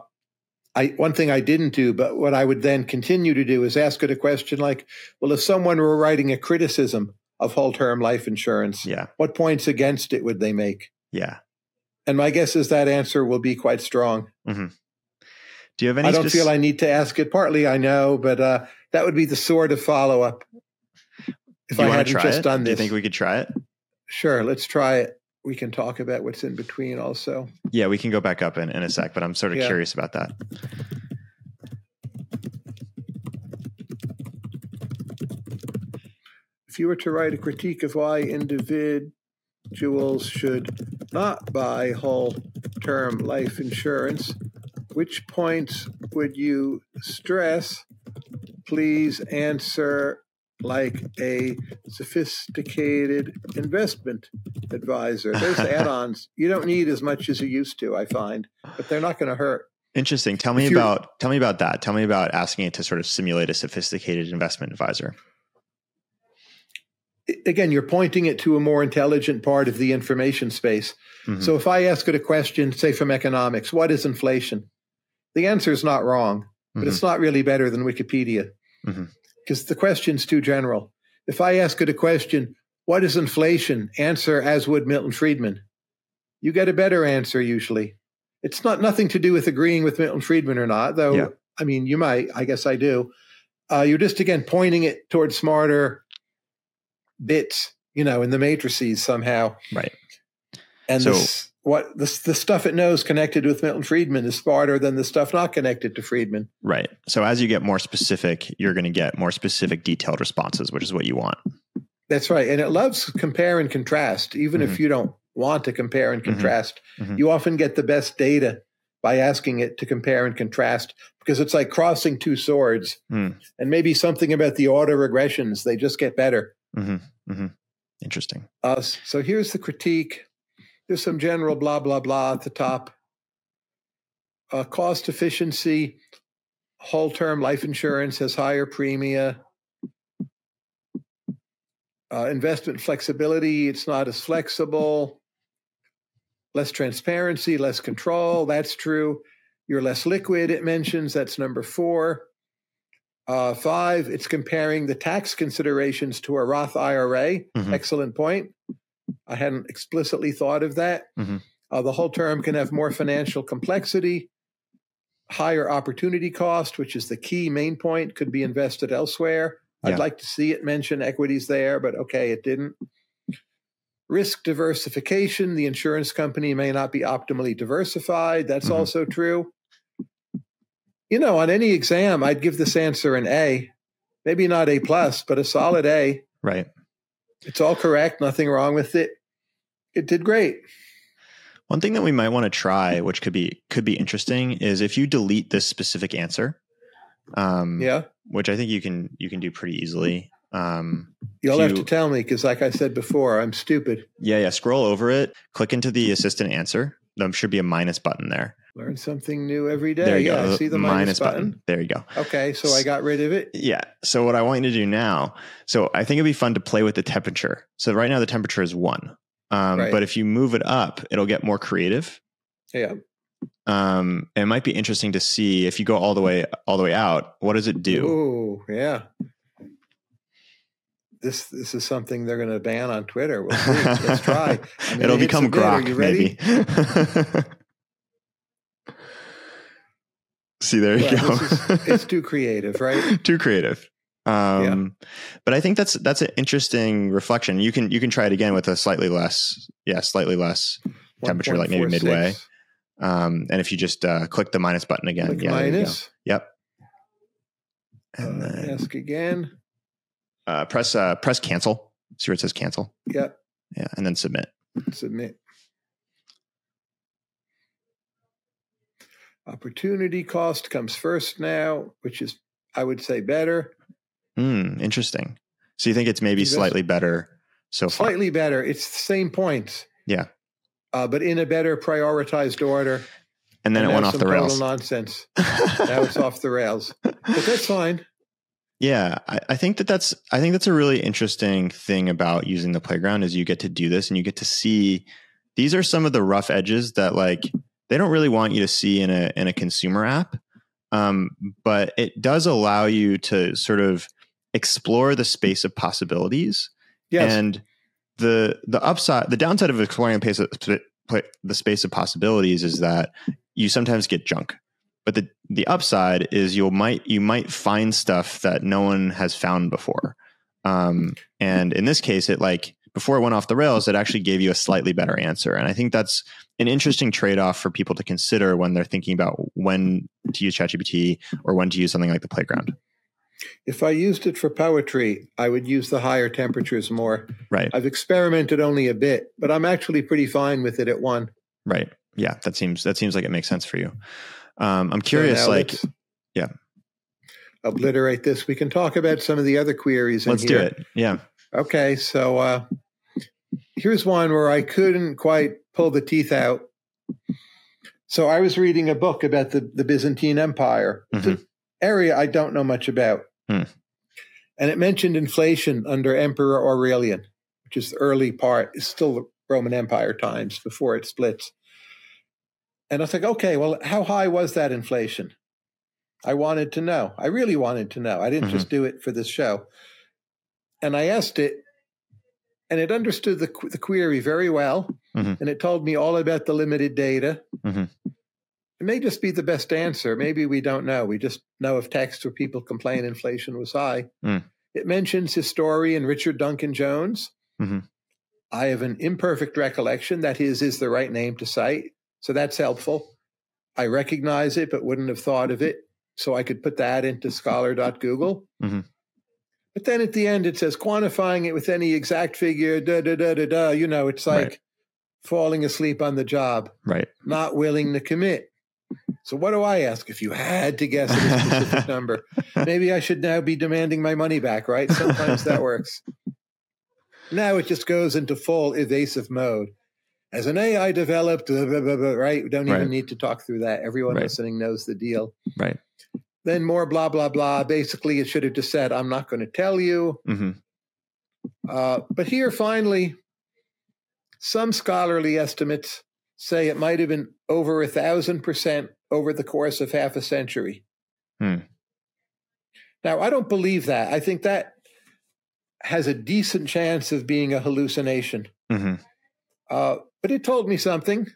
I, one thing I didn't do, but what I would then continue to do is ask it a question like, well, if someone were writing a criticism of whole term life insurance, yeah. what points against it would they make? Yeah. And my guess is that answer will be quite strong. Mm-hmm. Do you have any? I don't feel I need to ask it. Partly I know, but uh, that would be the sort of follow up. If you I hadn't just it? done this, do you think we could try it? Sure, let's try it we can talk about what's in between also. Yeah, we can go back up in, in a sec, but I'm sort of yeah. curious about that. If you were to write a critique of why individuals should not buy whole term life insurance, which points would you stress? Please answer like a sophisticated investment advisor. Those add-ons you don't need as much as you used to, I find, but they're not going to hurt. Interesting. Tell me about tell me about that. Tell me about asking it to sort of simulate a sophisticated investment advisor. Again, you're pointing it to a more intelligent part of the information space. Mm-hmm. So if I ask it a question, say from economics, what is inflation? The answer is not wrong, but mm-hmm. it's not really better than Wikipedia. Mm-hmm because the question's too general. If I ask it a question, what is inflation? Answer as would Milton Friedman. You get a better answer usually. It's not nothing to do with agreeing with Milton Friedman or not, though. Yeah. I mean, you might. I guess I do. Uh, you're just again pointing it towards smarter bits, you know, in the matrices somehow. Right. And so, this, what the, the stuff it knows connected with Milton Friedman is smarter than the stuff not connected to Friedman. Right. So as you get more specific, you're going to get more specific, detailed responses, which is what you want. That's right. And it loves compare and contrast, even mm-hmm. if you don't want to compare and mm-hmm. contrast. Mm-hmm. You often get the best data by asking it to compare and contrast because it's like crossing two swords. Mm. And maybe something about the auto regressions, they just get better. Mm-hmm. Mm-hmm. Interesting. Uh, so here's the critique there's some general blah, blah, blah at the top. Uh, cost efficiency, whole term life insurance has higher premia. Uh, investment flexibility, it's not as flexible. Less transparency, less control, that's true. You're less liquid, it mentions, that's number four. Uh, five, it's comparing the tax considerations to a Roth IRA. Mm-hmm. Excellent point. I hadn't explicitly thought of that. Mm-hmm. Uh, the whole term can have more financial complexity, higher opportunity cost, which is the key main point, could be invested elsewhere. Yeah. I'd like to see it mention equities there, but okay, it didn't. Risk diversification, the insurance company may not be optimally diversified. That's mm-hmm. also true. You know, on any exam, I'd give this answer an A maybe not A plus, but a solid A. Right. It's all correct. Nothing wrong with it. It did great. One thing that we might want to try, which could be could be interesting, is if you delete this specific answer. Um, Yeah. Which I think you can you can do pretty easily. Um, You'll if have to tell me because, like I said before, I'm stupid. yeah, yeah. Scroll over it. Click into the assistant answer. There should be a minus button there. Learn something new every day. There you yeah, go. See the minus, button. There you go. Okay, so I got rid of it. Yeah. So what I want you to do now, so I think it'd be fun to play with the temperature. So right now the temperature is one. Um, Right. But if you move it up, it'll get more creative. Yeah. Um, it might be interesting to see if you go all the way all the way out. What does it do? Ooh, yeah. This this is something they're going to ban on Twitter. We'll. Let's try. I'm gonna It'll hit become submit. Are you ready? maybe. see, there you Well, go. is- it's too creative, right? too creative. Um, but I think that's that's an interesting reflection. You can you can try it again with a slightly less, yeah, slightly less temperature, like maybe 1.46. midway. Um, and if you just uh, click the minus button again, Click yeah, there you go. minus. Yep. Uh, then ask again. uh, press uh, press cancel. See where it says cancel. Yep. Yeah, and then submit. Submit. Opportunity cost comes first now, which is, I would say, better. Hmm, interesting. So you think it's maybe slightly better so far? Slightly better. It's the same points. Yeah. Uh, but in a better prioritized order. And then And it went off the total rails. nonsense. Now it's off the rails. But that's fine. Yeah, I, I think that that's I think that's a really interesting thing about using the playground is you get to do this and you get to see these are some of the rough edges that like they don't really want you to see in a in a consumer app, um, but it does allow you to sort of explore the space of possibilities Yes. and the the upside the downside of exploring the pace the space of possibilities is that you sometimes get junk but the the upside is you might you might find stuff that no one has found before. Um, and in this case it like before it went off the rails it actually gave you a slightly better answer. And i think that's an interesting trade-off for people to consider when they're thinking about when to use ChatGPT or when to use something like the playground if I used it for poetry, I would use the higher temperatures more. right I've experimented only a bit, but I'm actually pretty fine with it at one. right yeah that seems that seems like it makes sense for you um, i'm curious now like yeah. Obliterate this. We can talk about some of the other queries in let's here. do it yeah Okay, so uh, here's one where I couldn't quite pull the teeth out. So I was reading a book about the, the Byzantine Empire. An area I don't know much about. Hmm. And it mentioned inflation under Emperor Aurelian, which is the early part, it's still the Roman Empire times before it splits. And I was like, okay, well, how high was that inflation? I wanted to know. I really wanted to know. I didn't Mhm. just do it for this show. And I asked it, and it understood the, qu- the query very well. Mhm. And it told me all about the limited data. Mhm. It may just be the best answer. Maybe we don't know. We just know of texts where people complain inflation was high. Mm. It mentions historian Richard Duncan Jones. Mhm. I have an imperfect recollection that his is the right name to cite. So that's helpful. I recognize it, but wouldn't have thought of it. So I could put that into scholar.google. Mhm. But then at the end, it says quantifying it with any exact figure, da da da da da. You know, it's like Right. falling asleep on the job, right not willing to commit. So what do I ask? If you had to guess at a specific number, maybe I should now be demanding my money back, right? Sometimes that works. Now it just goes into full evasive mode. As an AI developed, blah, blah, blah, right? We don't even Right. need to talk through that. Everyone Right. listening knows the deal. right Then more blah, blah, blah. Basically, it should have just said, I'm not going to tell you. hmm Uh, but here, finally, some scholarly estimates say it might have been over a thousand percent over the course of half a century. Hmm. Now, I don't believe that. I think that has a decent chance of being a hallucination. hmm Uh, but it told me something.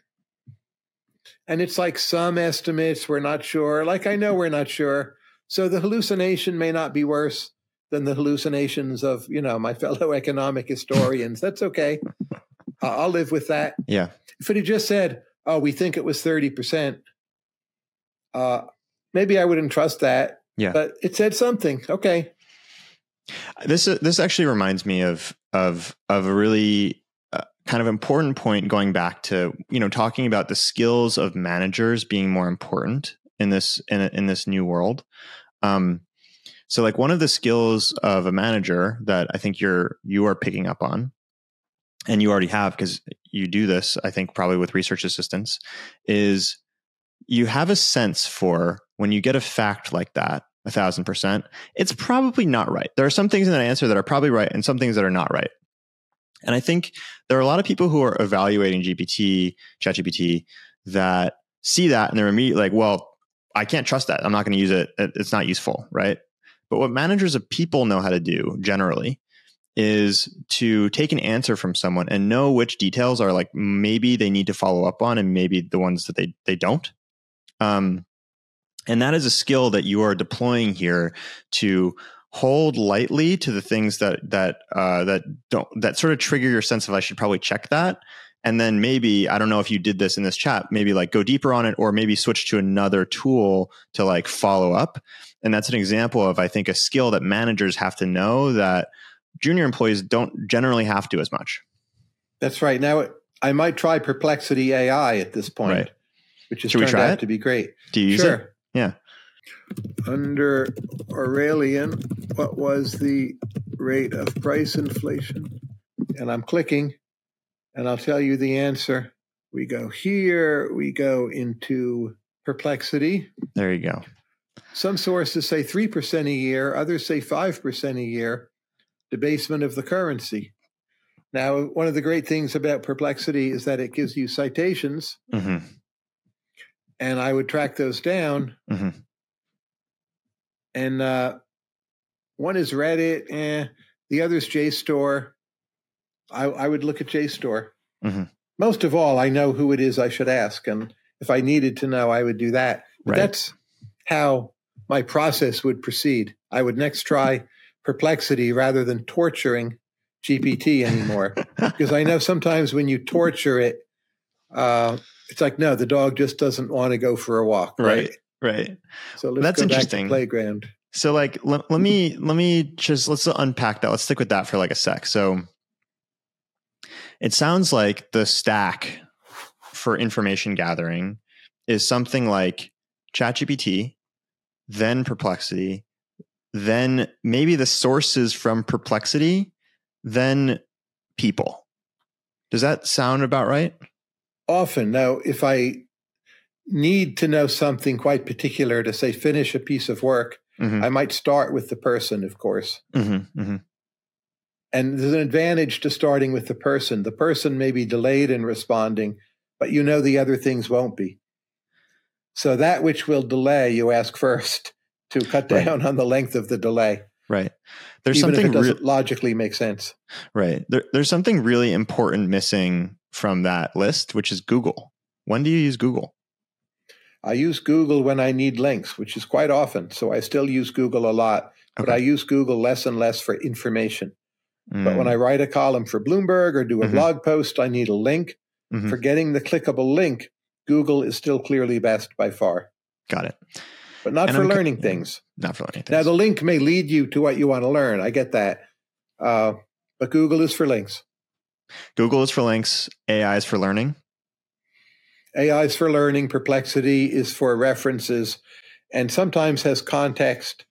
And it's like some estimates, we're not sure. Like I know we're not sure. So the hallucination may not be worse than the hallucinations of, you know, my fellow economic historians. That's okay. Uh, I'll live with that. yeah If it had just said, oh, we think it was 30%, uh, maybe I wouldn't trust that. Yeah. But it said something. Okay. This this actually reminds me of of of a really uh, kind of important point going back to you know talking about the skills of managers being more important in this in in this new world. Um, so like one of the skills of a manager that I think you're you are picking up on and you already have because you do this I think probably with research assistants is you have a sense for when you get a fact like that a thousand percent it's probably not right there are some things in that answer that are probably right and some things that are not right and I think there are a lot of people who are evaluating GPT, ChatGPT, that see that and they're immediately like, well, I can't trust that. I'm not going to use it. It's not useful, right? But what managers of people know how to do generally is to take an answer from someone and know which details are like maybe they need to follow up on and maybe the ones that they they don't. Um, and that is a skill that you are deploying here to hold lightly to the things that that uh, that don't that sort of trigger your sense of I should probably check that. And then maybe i don't know if you did this in this chat maybe like go deeper on it or maybe switch to another tool to like follow up. And that's an example of i think a skill that managers have to know that junior employees don't generally have to as much. That's right. Now i might try perplexity ai at this point. Right. Which has Should turned out it? to be great do you use sure. it yeah under aurelian what was the rate of price inflation and i'm clicking and I'll tell you the answer. We go here, we go into perplexity. There you go. Some sources say 3% a year, others say 5% a year, debasement of the currency. Now, one of the great things about perplexity is that it gives you citations, mm-hmm. And I would track those down. Mm-hmm. And uh, one is Reddit, eh, the other is JSTOR. I, I would look at JSTOR. Mm-hmm. Most of all, I know who it is I should ask. And if I needed to know, I would do that. Right. That's how my process would proceed. I would next try perplexity rather than torturing GPT anymore. because I know sometimes when you torture it, uh, it's like, no, the dog just doesn't want to go for a walk. Right. Right. right. So let's That's go interesting. back to playground. So like let, let me let me just let's unpack that. Let's stick with that for like a sec. So it sounds like the stack for information gathering is something like ChatGPT, then Perplexity, then maybe the sources from Perplexity, then people. Does that sound about right? Often. Now, if I need to know something quite particular to say finish a piece of work, mm-hmm. I might start with the person, of course. Mm-hmm, mm-hmm. And there's an advantage to starting with the person. The person may be delayed in responding, but you know the other things won't be. So that which will delay, you ask first to cut down right. on the length of the delay. Right. There's Even something if it doesn't re- logically make sense. Right. There, there's something really important missing from that list, which is Google. When do you use Google? I use Google when I need links, which is quite often. So I still use Google a lot, but I use Google less and less for information. Mm. But when I mm. write a column for Bloomberg or do a mm-hmm. blog post, I need a link. Mm-hmm. For getting the clickable link, Google is still clearly best by far. Got it. But not and for I'm, learning things. Not for learning things. Now, the link may lead you to what you want to learn. I get that. Uh, but Google is for links. Google is for links. AI is for learning. AI is for learning. Perplexity is for references and sometimes has context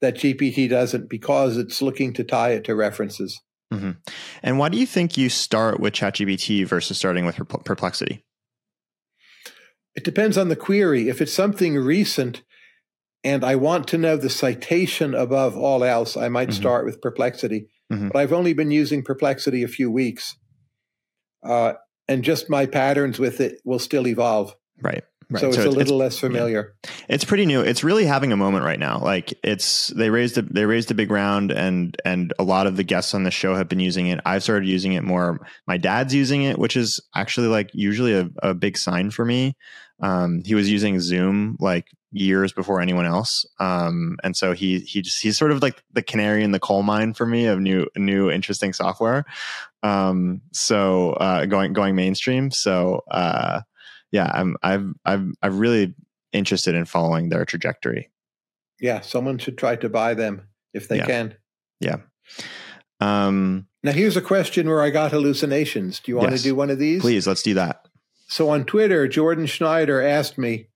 that GPT doesn't because it's looking to tie it to references. Mm-hmm. And why do you think you start with ChatGPT versus starting with Perplexity? It depends on the query. If it's something recent and I want to know the citation above all else, I might mm-hmm. start with Perplexity. Mm-hmm. But I've only been using Perplexity a few weeks. Uh, and just my patterns with it will still evolve. Right. Right. So it's so a little it's, less familiar. Yeah. It's pretty new. It's really having a moment right now. Like it's they raised a they raised a big round and and a lot of the guests on the show have been using it. I've started using it more. My dad's using it, which is actually like usually a, a big sign for me. Um, he was using Zoom like years before anyone else. Um, and so he he just he's sort of like the canary in the coal mine for me of new new interesting software. Um, so uh, going going mainstream. So uh, yeah, I'm I've I'm I'm really interested in following their trajectory. Yeah, someone should try to buy them if they yeah. can. Yeah. Um, now, here's a question where I got hallucinations. Do you want Yes. to do one of these? please, let's do that. So on Twitter, Jordan Schneider asked me,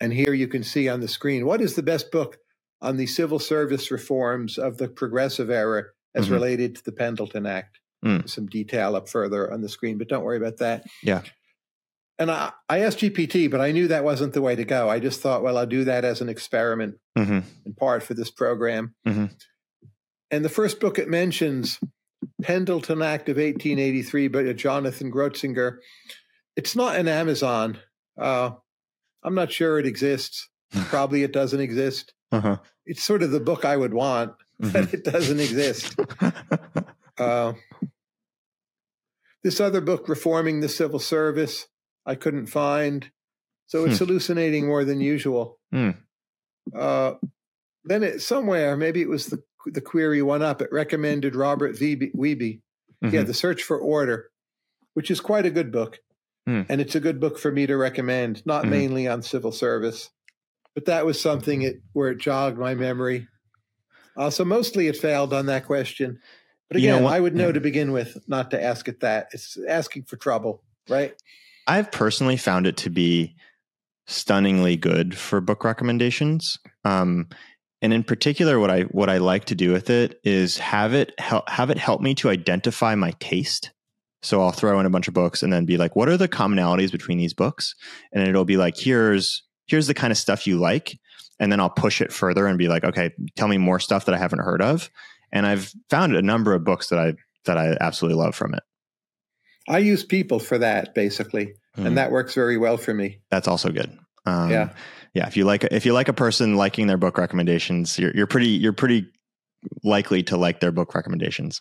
and here you can see on the screen, what is the best book on the civil service reforms of the progressive era as Mhm. related to the Pendleton Act? Mm. Some detail up further on the screen, but don't worry about that. Yeah. And I, I asked GPT, but I knew that wasn't the way to go. I just thought, well, I'll do that as an experiment hmm in part for this program. Mhm. And the first book it mentions, Pendleton Act of 1883 by Jonathan Grotzinger. It's not an Amazon. Uh, I'm not sure it exists. Probably it doesn't exist. Uh-huh. It's sort of the book I would want, Mhm. but it doesn't exist. Uh, this other book, Reforming the Civil Service, I couldn't find. So it's hallucinating more than usual. Hmm. Uh, then it somewhere, maybe it was the the query one up. It recommended Robert Wiebe. Wiebe. Yeah. The Search for Order, which is quite a good book, Hmm. and it's a good book for me to recommend. Not Mhm. mainly on civil service, but that was something it, where it jogged my memory. Uh, so mostly it failed on that question. But You know again, I would know yeah. to begin with not to ask it that. It's asking for trouble, right? I've personally found it to be stunningly good for book recommendations. Um, and in particular, what I what I like to do with it is have it help have it help me to identify my taste. So I'll throw in a bunch of books and then be like, what are the commonalities between these books? And it'll be like, here's here's the kind of stuff you like. And then I'll push it further and be like, okay, tell me more stuff that I haven't heard of. And I've found a number of books that I that I absolutely love from it. I use people for that basically, Mhm. and that works very well for me. that's also good. Um, Yeah. yeah. If you like, if you like a person liking their book recommendations, you're, you're pretty, you're pretty likely to like their book recommendations.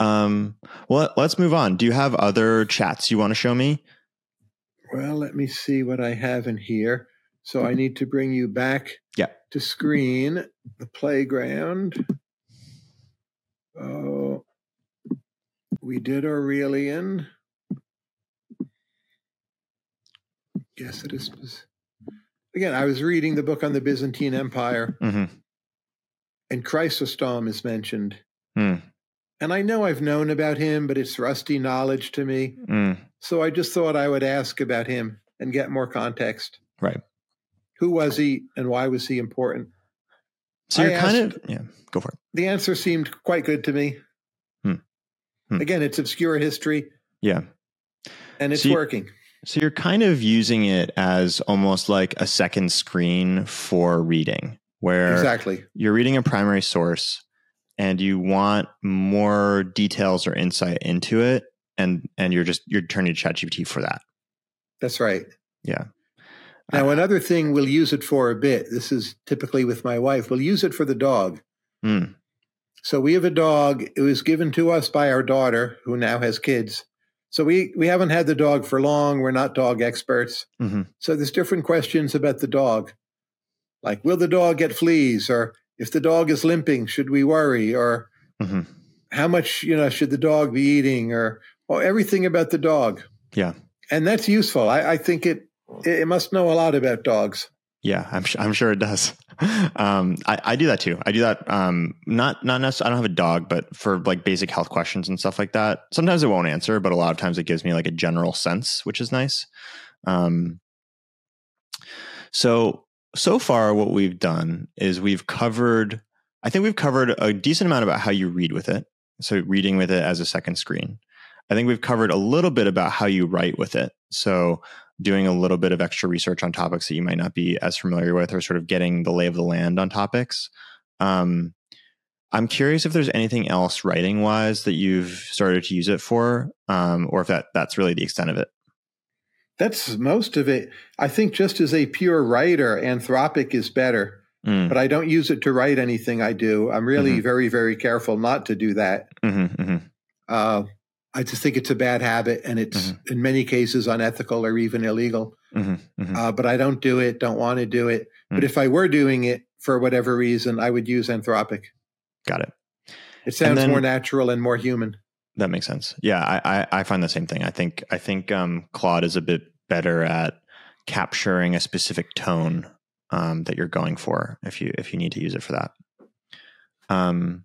Um, well, let's move on. Do you have other chats you want to show me? Well, let me see what I have in here. So I need to bring you back Yeah. to screen the playground. Oh, we did Aurelian. Yes, it is. Again, I was reading the book on the Byzantine Empire, hmm and Chrysostom is mentioned. Hmm. And I know I've known about him, but it's rusty knowledge to me. Mm. So I just thought I would ask about him and get more context. Right. Who was he and why was he important? So you're kind asked- of, yeah, go for it. The answer seemed quite good to me. Hmm. Hmm. Again, it's obscure history Yeah. and it's So you- working. So you're kind of using it as almost like a second screen for reading where Exactly. you're reading a primary source and you want more details or insight into it and and you're just you're turning to ChatGPT for that. That's right. Yeah. Now, another thing we'll use it for a bit. This is typically with my wife. We'll use it for the dog. Mm, So we have a dog. It was given to us by our daughter, who now has kids. So we we haven't had the dog for long. We're not dog experts. mhm, So there's different questions about the dog, like will the dog get fleas, or if the dog is limping, should we worry, or mhm. how much you know should the dog be eating, or well, everything about the dog. Yeah. and that's useful. I, I think it it must know a lot about dogs. Yeah, I'm sure, I'm sure it does. Um, I, I do that too. I do that. Um, not not necessarily. I don't have a dog, but for like basic health questions and stuff like that. Sometimes it won't answer, but a lot of times it gives me like a general sense, which is nice. Um, so so far, what we've done is we've covered. I think we've covered a decent amount about how you read with it. So reading with it as a second screen. I think we've covered a little bit about how you write with it. So doing a little bit of extra research on topics that you might not be as familiar with or sort of getting the lay of the land on topics. Um, I'm curious if there's anything else writing wise that you've started to use it for, um, or if that that's really the extent of it. That's most of it. I think just as a pure writer, Anthropic is better, Mm, but I don't use it to write anything I do. I'm really very, very careful not to do that. mhm, mhm. Uh, I just think it's a bad habit and it's in many cases unethical or even illegal. Mhm, mhm. Uh, but I don't do it, don't want to do it. But Mm. if I were doing it for whatever reason, I would use Anthropic. Got it. It sounds then- more natural and more human. That makes sense. Yeah, I, I, I find the same thing. I think I think um, Claude is a bit better at capturing a specific tone um, that you're going for if you if you need to use it for that. Um,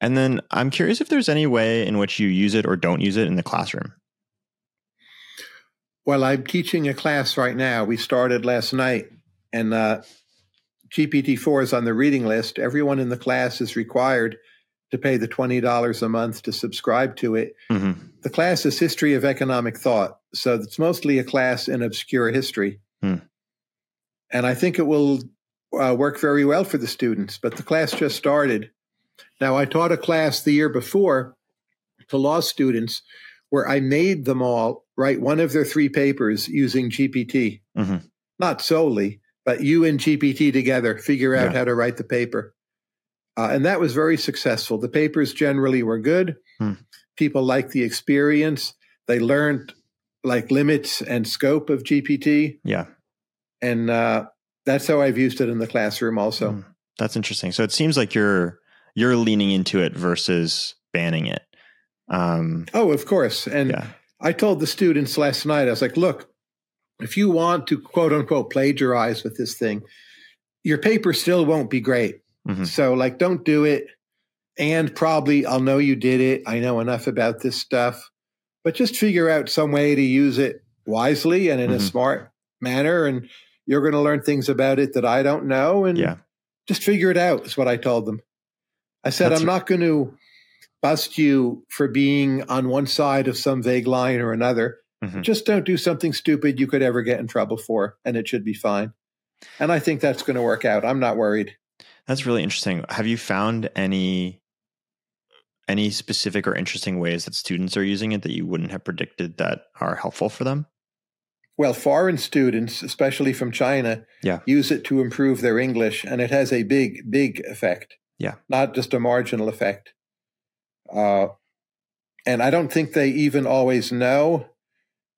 and then I'm curious if there's any way in which you use it or don't use it in the classroom. Well, I'm teaching a class right now. We started last night, and uh, GPT-4 is on the reading list. Everyone in the class is required to pay the $20 a month to subscribe to it. Mm-hmm. The class is History of Economic Thought. So it's mostly a class in obscure history. Mm. And I think it will uh, work very well for the students. But the class just started. Now, I taught a class the year before to law students where I made them all write one of their three papers using GPT. Mm-hmm. Not solely, but you and GPT together figure out yeah. how to write the paper. Uh, and that was very successful. The papers generally were good. Hmm. People liked the experience. They learned like limits and scope of GPT. Yeah. And uh, that's how I've used it in the classroom also. Hmm. That's interesting. So it seems like you're you're leaning into it versus banning it. Um, oh, of course. And yeah. I told the students last night, I was like, look, if you want to quote unquote plagiarize with this thing, your paper still won't be great. Mm-hmm. So, like, don't do it. And probably I'll know you did it. I know enough about this stuff, but just figure out some way to use it wisely and in mm-hmm. a smart manner. And you're going to learn things about it that I don't know. And yeah. just figure it out, is what I told them. I said, That's I'm not going to bust you for being on one side of some vague line or another. Mm-hmm. Just don't do something stupid you could ever get in trouble for, and it should be fine. And I think that's going to work out. I'm not worried. That's really interesting. Have you found any any specific or interesting ways that students are using it that you wouldn't have predicted that are helpful for them? Well, foreign students, especially from China, yeah. use it to improve their English, and it has a big, big effect. Yeah, not just a marginal effect. Uh, and I don't think they even always know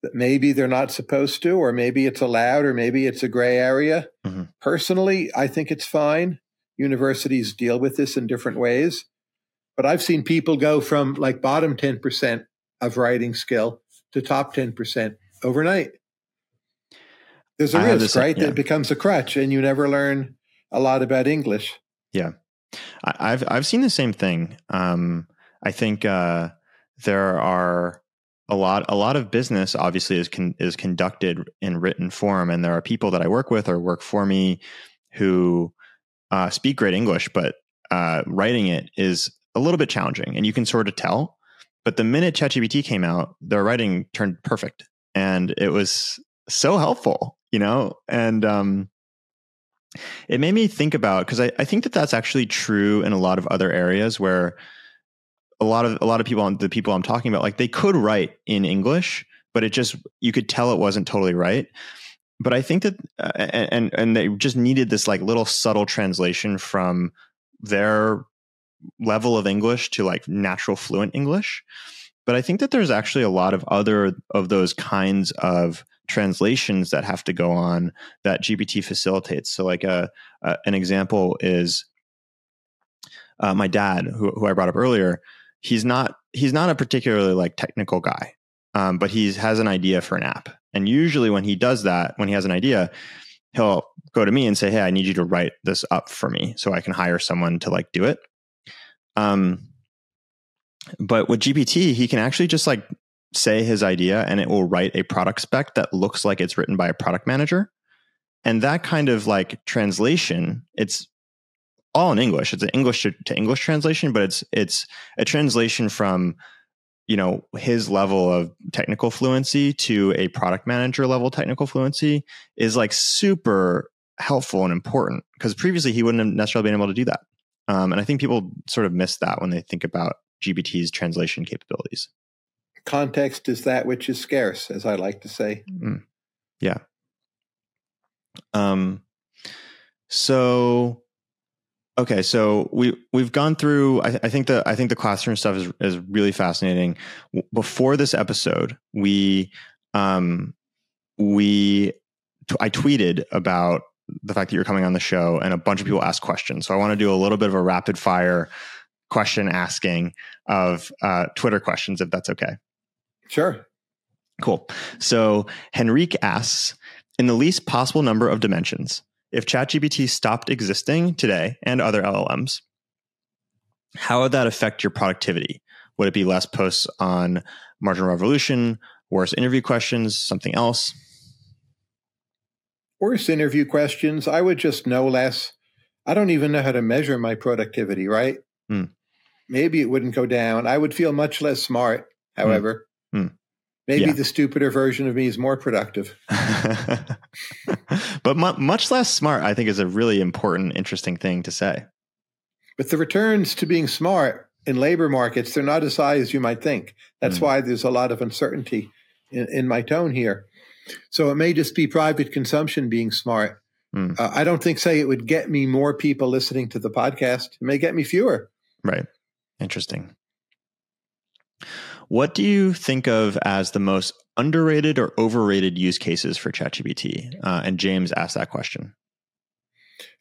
that maybe they're not supposed to, or maybe it's allowed, or maybe it's a gray area. Mm-hmm. Personally, I think it's fine. Universities deal with this in different ways. But I've seen people go from like bottom 10% of writing skill to top 10% overnight. There's a I risk, right? Yeah. That it becomes a crutch and you never learn a lot about English. Yeah. I've I've seen the same thing. Um, I think uh, there are a lot a lot of business obviously is con- is conducted in written form, and there are people that I work with or work for me who uh, speak great English, but uh, writing it is a little bit challenging, and you can sort of tell. But the minute ChatGPT came out, their writing turned perfect, and it was so helpful, you know. And um, it made me think about because I, I think that that's actually true in a lot of other areas where a lot of a lot of people the people I'm talking about like they could write in English, but it just you could tell it wasn't totally right. But I think that uh, and and they just needed this like little subtle translation from their level of English to like natural fluent English. But I think that there's actually a lot of other of those kinds of translations that have to go on that GPT facilitates. So, like a, a an example is uh, my dad, who, who I brought up earlier he's not he's not a particularly like technical guy, um, but he has an idea for an app. And usually when he does that, when he has an idea, he'll go to me and say, "Hey, I need you to write this up for me so I can hire someone to like do it." Um, but with GPT, he can actually just like say his idea and it will write a product spec that looks like it's written by a product manager. And that kind of like translation, it's all in English. It's an English to, to English translation, but it's it's a translation from you know his level of technical fluency to a product manager level technical fluency is like super helpful and important because previously he wouldn't have necessarily been able to do that. Um, and I think people sort of miss that when they think about GPT's translation capabilities. Context is that which is scarce, as I like to say. Mm. Yeah. Um. So Okay, so we we've gone through. I, I, think the I think the classroom stuff is is really fascinating. Before this episode, we um we I tweeted about the fact that you're coming on the show, and a bunch of people asked questions. So I want to do a little bit of a rapid fire question asking of uh, Twitter questions, if that's okay. Sure. Cool. So Henrique asks, in the least possible number of dimensions, if ChatGPT stopped existing today and other LLMs, how would that affect your productivity? Would it be less posts on Marginal Revolution, worse interview questions, something else? Worse interview questions. I would just know less. I don't even know how to measure my productivity, right? Hmm. Maybe it wouldn't go down. I would feel much less smart, however. Hmm. Hmm. Maybe yeah. the stupider version of me is more productive. but mu- much less smart, I think, is a really important, interesting thing to say. But the returns to being smart in labor markets, they're not as high as you might think. That's mm. why there's a lot of uncertainty in, in, my tone here. So it may just be private consumption being smart. Mm. Uh, I don't think, say, it would get me more people listening to the podcast. It may get me fewer. Right. Interesting. What do you think of as the most underrated or overrated use cases for ChatGPT? Uh, and James asked that question.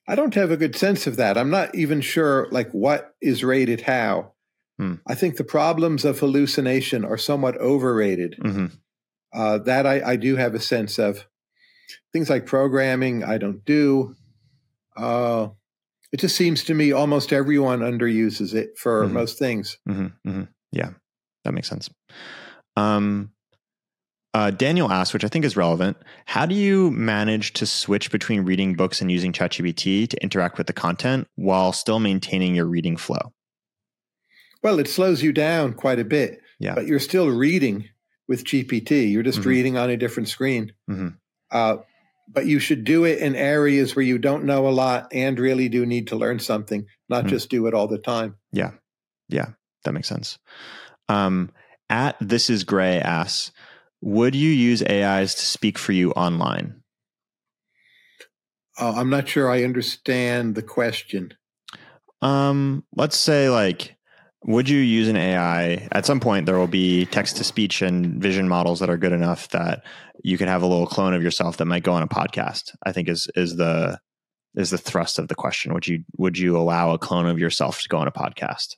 I don't have a good sense of that. I'm not even sure like what is rated how. Hmm. I think the problems of hallucination are somewhat overrated. Mm-hmm. Uh, that I, I, do have a sense of. Things like programming, I don't do. Uh, it just seems to me almost everyone underuses it for mm-hmm. most things. Mm-hmm. mm-hmm. Yeah. That makes sense. Um, uh, Daniel asked, which I think is relevant. How do you manage to switch between reading books and using ChatGPT to interact with the content while still maintaining your reading flow? Well, it slows you down quite a bit, yeah. but you're still reading with GPT. You're just mm-hmm. reading on a different screen. Mm-hmm. Uh, but you should do it in areas where you don't know a lot and really do need to learn something, not mm-hmm. just do it all the time. Yeah. Yeah. That makes sense. Um, at this is gray asks, would you use AIs to speak for you online? Uh, I'm not sure I understand the question. Um, let's say like, would you use an AI? At some point, there will be text to speech and vision models that are good enough that you can have a little clone of yourself that might go on a podcast. I think is is the is the thrust of the question. Would you would you allow a clone of yourself to go on a podcast?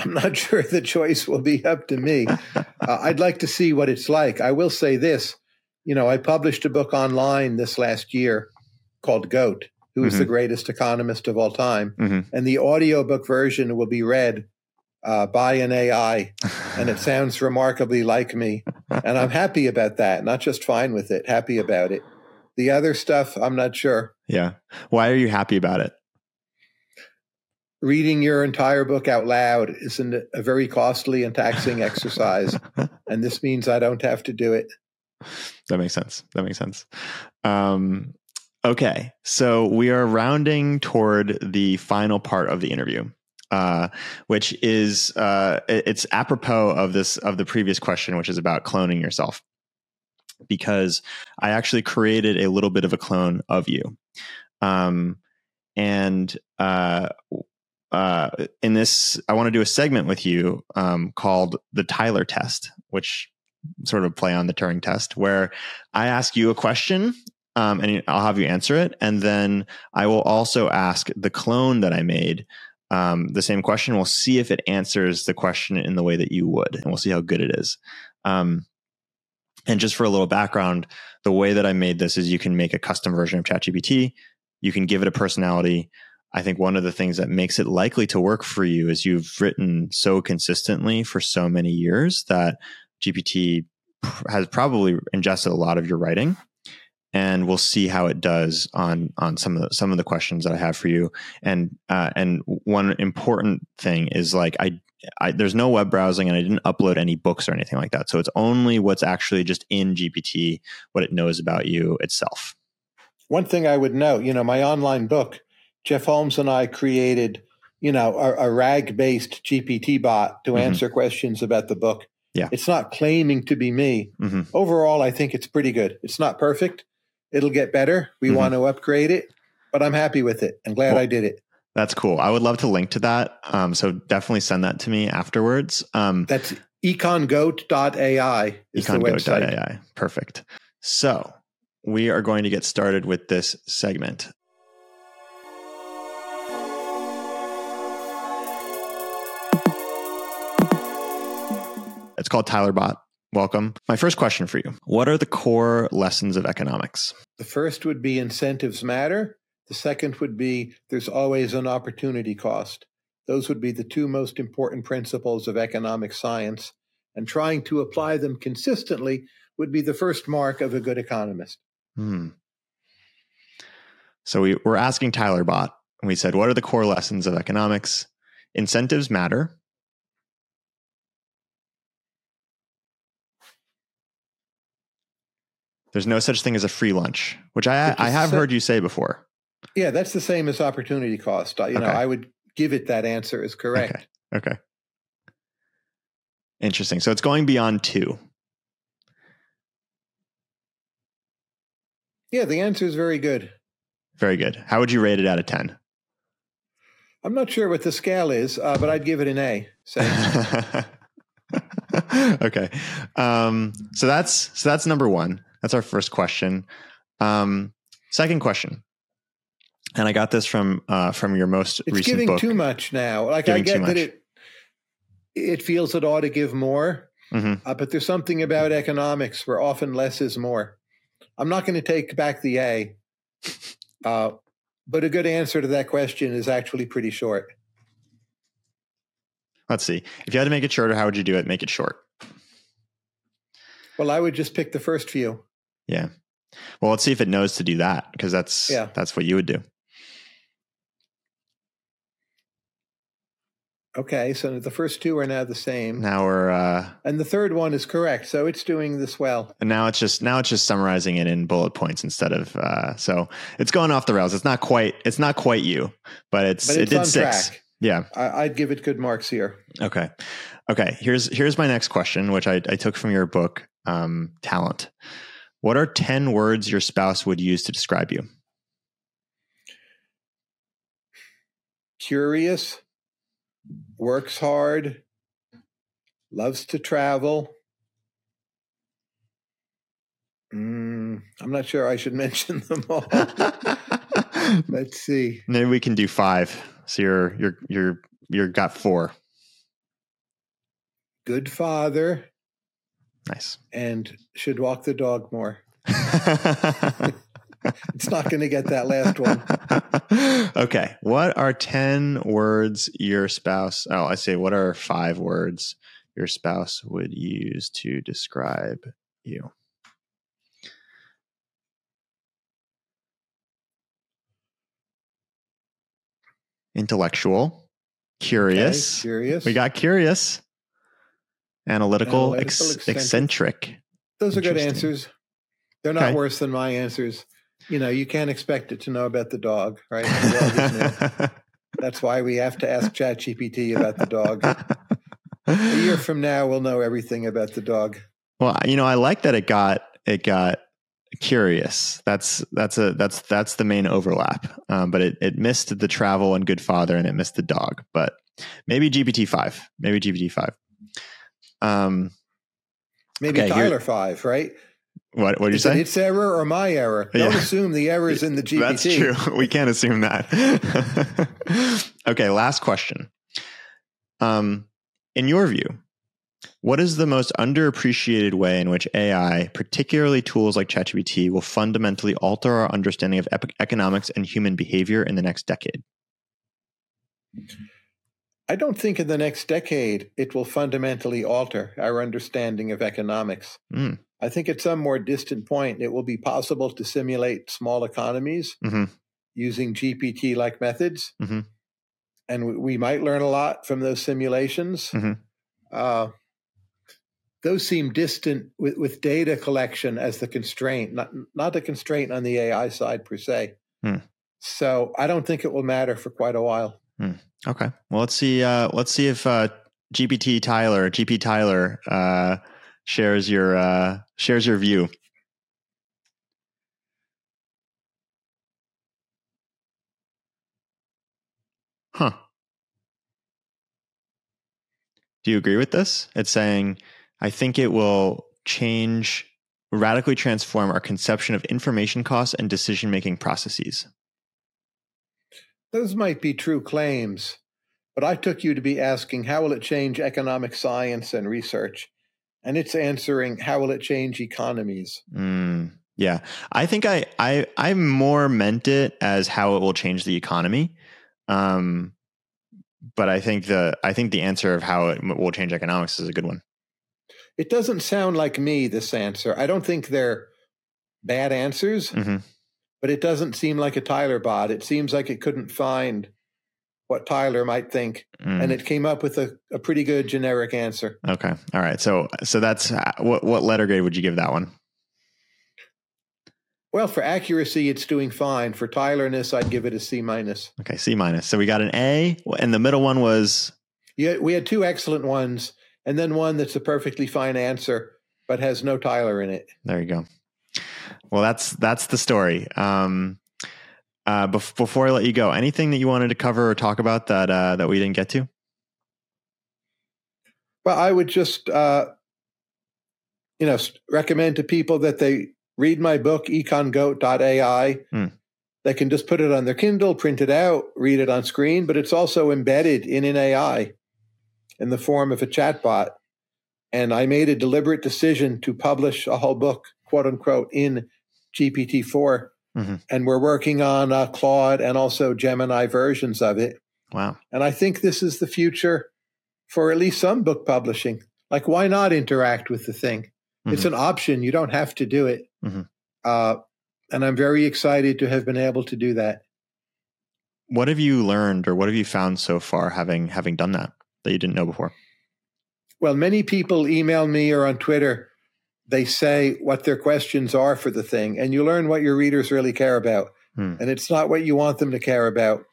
I'm not sure the choice will be up to me. uh, I'd like to see what it's like. I will say this you know, I published a book online this last year called Goat, who is mm-hmm. the greatest economist of all time. Mm-hmm. And the audiobook version will be read uh, by an AI, and it sounds remarkably like me. And I'm happy about that, not just fine with it, happy about it. The other stuff, I'm not sure. Yeah. Why are you happy about it? Reading your entire book out loud isn't a very costly and taxing exercise. And this means I don't have to do it. That makes sense. That makes sense. Um, okay. So we are rounding toward the final part of the interview. Uh, which is uh, it's apropos of this of the previous question, which is about cloning yourself, because I actually created a little bit of a clone of you, um, and uh, uh, in this, I want to do a segment with you um, called the Tyler test, which sort of play on the Turing test, where I ask you a question um, and I'll have you answer it. And then I will also ask the clone that I made um, the same question. We'll see if it answers the question in the way that you would, and we'll see how good it is. Um, and just for a little background, the way that I made this is you can make a custom version of ChatGPT. You can give it a personality. I think one of the things that makes it likely to work for you is you've written so consistently for so many years that GPT has probably ingested a lot of your writing and we'll see how it does on on some of the, some of the questions that I have for you. And uh, and one important thing is like I, I there's no web browsing and I didn't upload any books or anything like that. So it's only what's actually just in GPT, what it knows about you itself. One thing I would note, you know, my online book Jeff Holmes and I created, you know, a, a RAG based GPT bot to mm-hmm. answer questions about the book. Yeah. It's not claiming to be me. Mm-hmm. Overall, I think it's pretty good. It's not perfect. It'll get better. We mm-hmm. want to upgrade it, but I'm happy with it. I'm glad well, I did it. That's cool. I would love to link to that. Um, so definitely send that to me afterwards. Um, That's econgoat.ai is econgoat.ai. Perfect. So we are going to get started with this segment. It's called TylerBot. Welcome. My first question for you What are the core lessons of economics? The first would be incentives matter. The second would be there's always an opportunity cost. Those would be the two most important principles of economic science, and trying to apply them consistently would be the first mark of a good economist. Hmm. So we were asking Tyler Bot, and we said, what are the core lessons of economics? Incentives matter. There's no such thing as a free lunch, which I I have heard you say before. Yeah, that's the same as opportunity cost. You okay. know, I would give it that answer is correct. Okay. okay. Interesting. So it's going beyond two. Yeah, the answer is very good. Very good. How would you rate it out of 10? I'm not sure what the scale is, uh, but I'd give it an A. okay. Um, so that's so that's number one. That's our first question. Um, second question, and I got this from uh, from your most it's recent giving book. too much now. Like I get that it it feels it ought to give more, mm-hmm. uh, but there's something about economics where often less is more. I'm not going to take back the A, uh, but a good answer to that question is actually pretty short. Let's see. If you had to make it shorter, how would you do it? Make it short. Well, I would just pick the first few. Yeah. Well, let's see if it knows to do that because that's yeah. that's what you would do. Okay, so the first two are now the same. Now we're uh and the third one is correct, so it's doing this well. And now it's just now it's just summarizing it in bullet points instead of uh so it's going off the rails. It's not quite it's not quite you, but it's, but it's it did six. Track. Yeah. I, would give it good marks here. Okay. Okay. Here's here's my next question, which I, I took from your book, um, Talent. What are 10 words your spouse would use to describe you? Curious, works hard, loves to travel. Mm, I'm not sure I should mention them all. Let's see. Maybe we can do five. So you're you're you're you're got four. Good father. Nice. And should walk the dog more. it's not going to get that last one. okay. What are 10 words your spouse, oh, I say, what are five words your spouse would use to describe you? Intellectual, curious. Okay, curious. We got curious. Analytical, Analytical ex- eccentric. Those are good answers. They're not okay. worse than my answers. You know, you can't expect it to know about the dog, right? That's why we have to ask ChatGPT about the dog. A year from now, we'll know everything about the dog. Well, you know, I like that it got it got curious. That's that's a that's that's the main overlap. Um, but it it missed the travel and good father, and it missed the dog. But maybe GPT five, maybe GPT five. Um, maybe okay, Tyler here, five, right? What what did you say? Its error or my error? Don't yeah. assume the error is in the GPT. That's true. We can't assume that. okay, last question. Um, in your view, what is the most underappreciated way in which AI, particularly tools like ChatGPT, will fundamentally alter our understanding of economics and human behavior in the next decade? I don't think in the next decade it will fundamentally alter our understanding of economics. Mm. I think at some more distant point, it will be possible to simulate small economies mm-hmm. using GPT like methods. Mm-hmm. And we might learn a lot from those simulations. Mm-hmm. Uh, those seem distant with, with, data collection as the constraint, not, not the constraint on the AI side per se. Mm. So I don't think it will matter for quite a while. Mm. Okay. Well, let's see. Uh, let's see if uh, GPT Tyler, GP Tyler, uh, shares your uh, shares your view. Huh. Do you agree with this? It's saying, I think it will change, radically transform our conception of information costs and decision making processes. Those might be true claims, but I took you to be asking how will it change economic science and research? and it's answering how will it change economies mm, yeah i think i i i more meant it as how it will change the economy um but I think the I think the answer of how it will change economics is a good one. It doesn't sound like me. This answer, I don't think they're bad answers, hmm but it doesn't seem like a Tyler bot. It seems like it couldn't find what Tyler might think, Mm. and it came up with a, a pretty good generic answer. Okay. All right. So so that's uh, what what letter grade would you give that one? Well, for accuracy, it's doing fine. For Tylerness, I'd give it a C minus. Okay, C minus. So we got an A, and the middle one was Yeah, we had two excellent ones, and then one that's a perfectly fine answer, but has no Tyler in it. there. You go. Well, that's that's the story. Um, uh, bef- before I let you go, anything that you wanted to cover or talk about that uh, that we didn't get to? Well, I would just, uh, you know, recommend to people that they read my book, econgoat.ai. Hmm. They can just put it on their Kindle, print it out, read it on screen, but it's also embedded in an AI in the form of a chatbot. And I made a deliberate decision to publish a whole book, quote unquote, in GPT-4. Mhm. And we're working on uh, Claude and also Gemini versions of it. Wow. And I think this is the future for at least some book publishing. Like, why not interact with the thing? It's Mhm. an option. You don't have to do it. Mhm. Uh, and I'm very excited to have been able to do that. What have you learned, or what have you found so far, having having done that that you didn't know before? Well, many people email me or on Twitter. They say what their questions are for the thing, and you learn what your readers really care about. Hmm. And it's not what you want them to care about.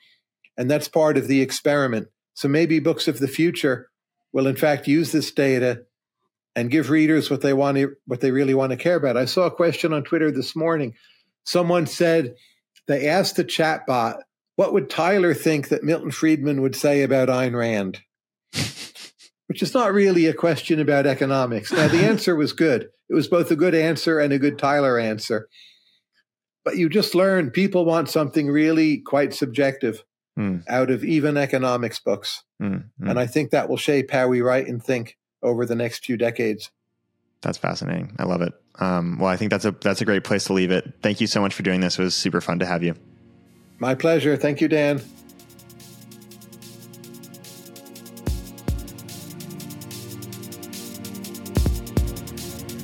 And that's part of the experiment. So maybe books of the future will, in fact, use this data and give readers what they want to, what they really want to care about. I saw a question on Twitter this morning. Someone said they asked the chatbot, "What would Tyler think that Milton Friedman would say about Ayn Rand?" Which is not really a question about economics. Now the answer was good. It was both a good answer and a good Tyler answer. But you just learn people want something really quite subjective Hmm. out of even economics books. Mm, mm. And I think that will shape how we write and think over the next few decades. That's fascinating. I love it. Um, well, I think that's a that's a great place to leave it. Thank you so much for doing this. It was super fun to have you. My pleasure. Thank you, Dan.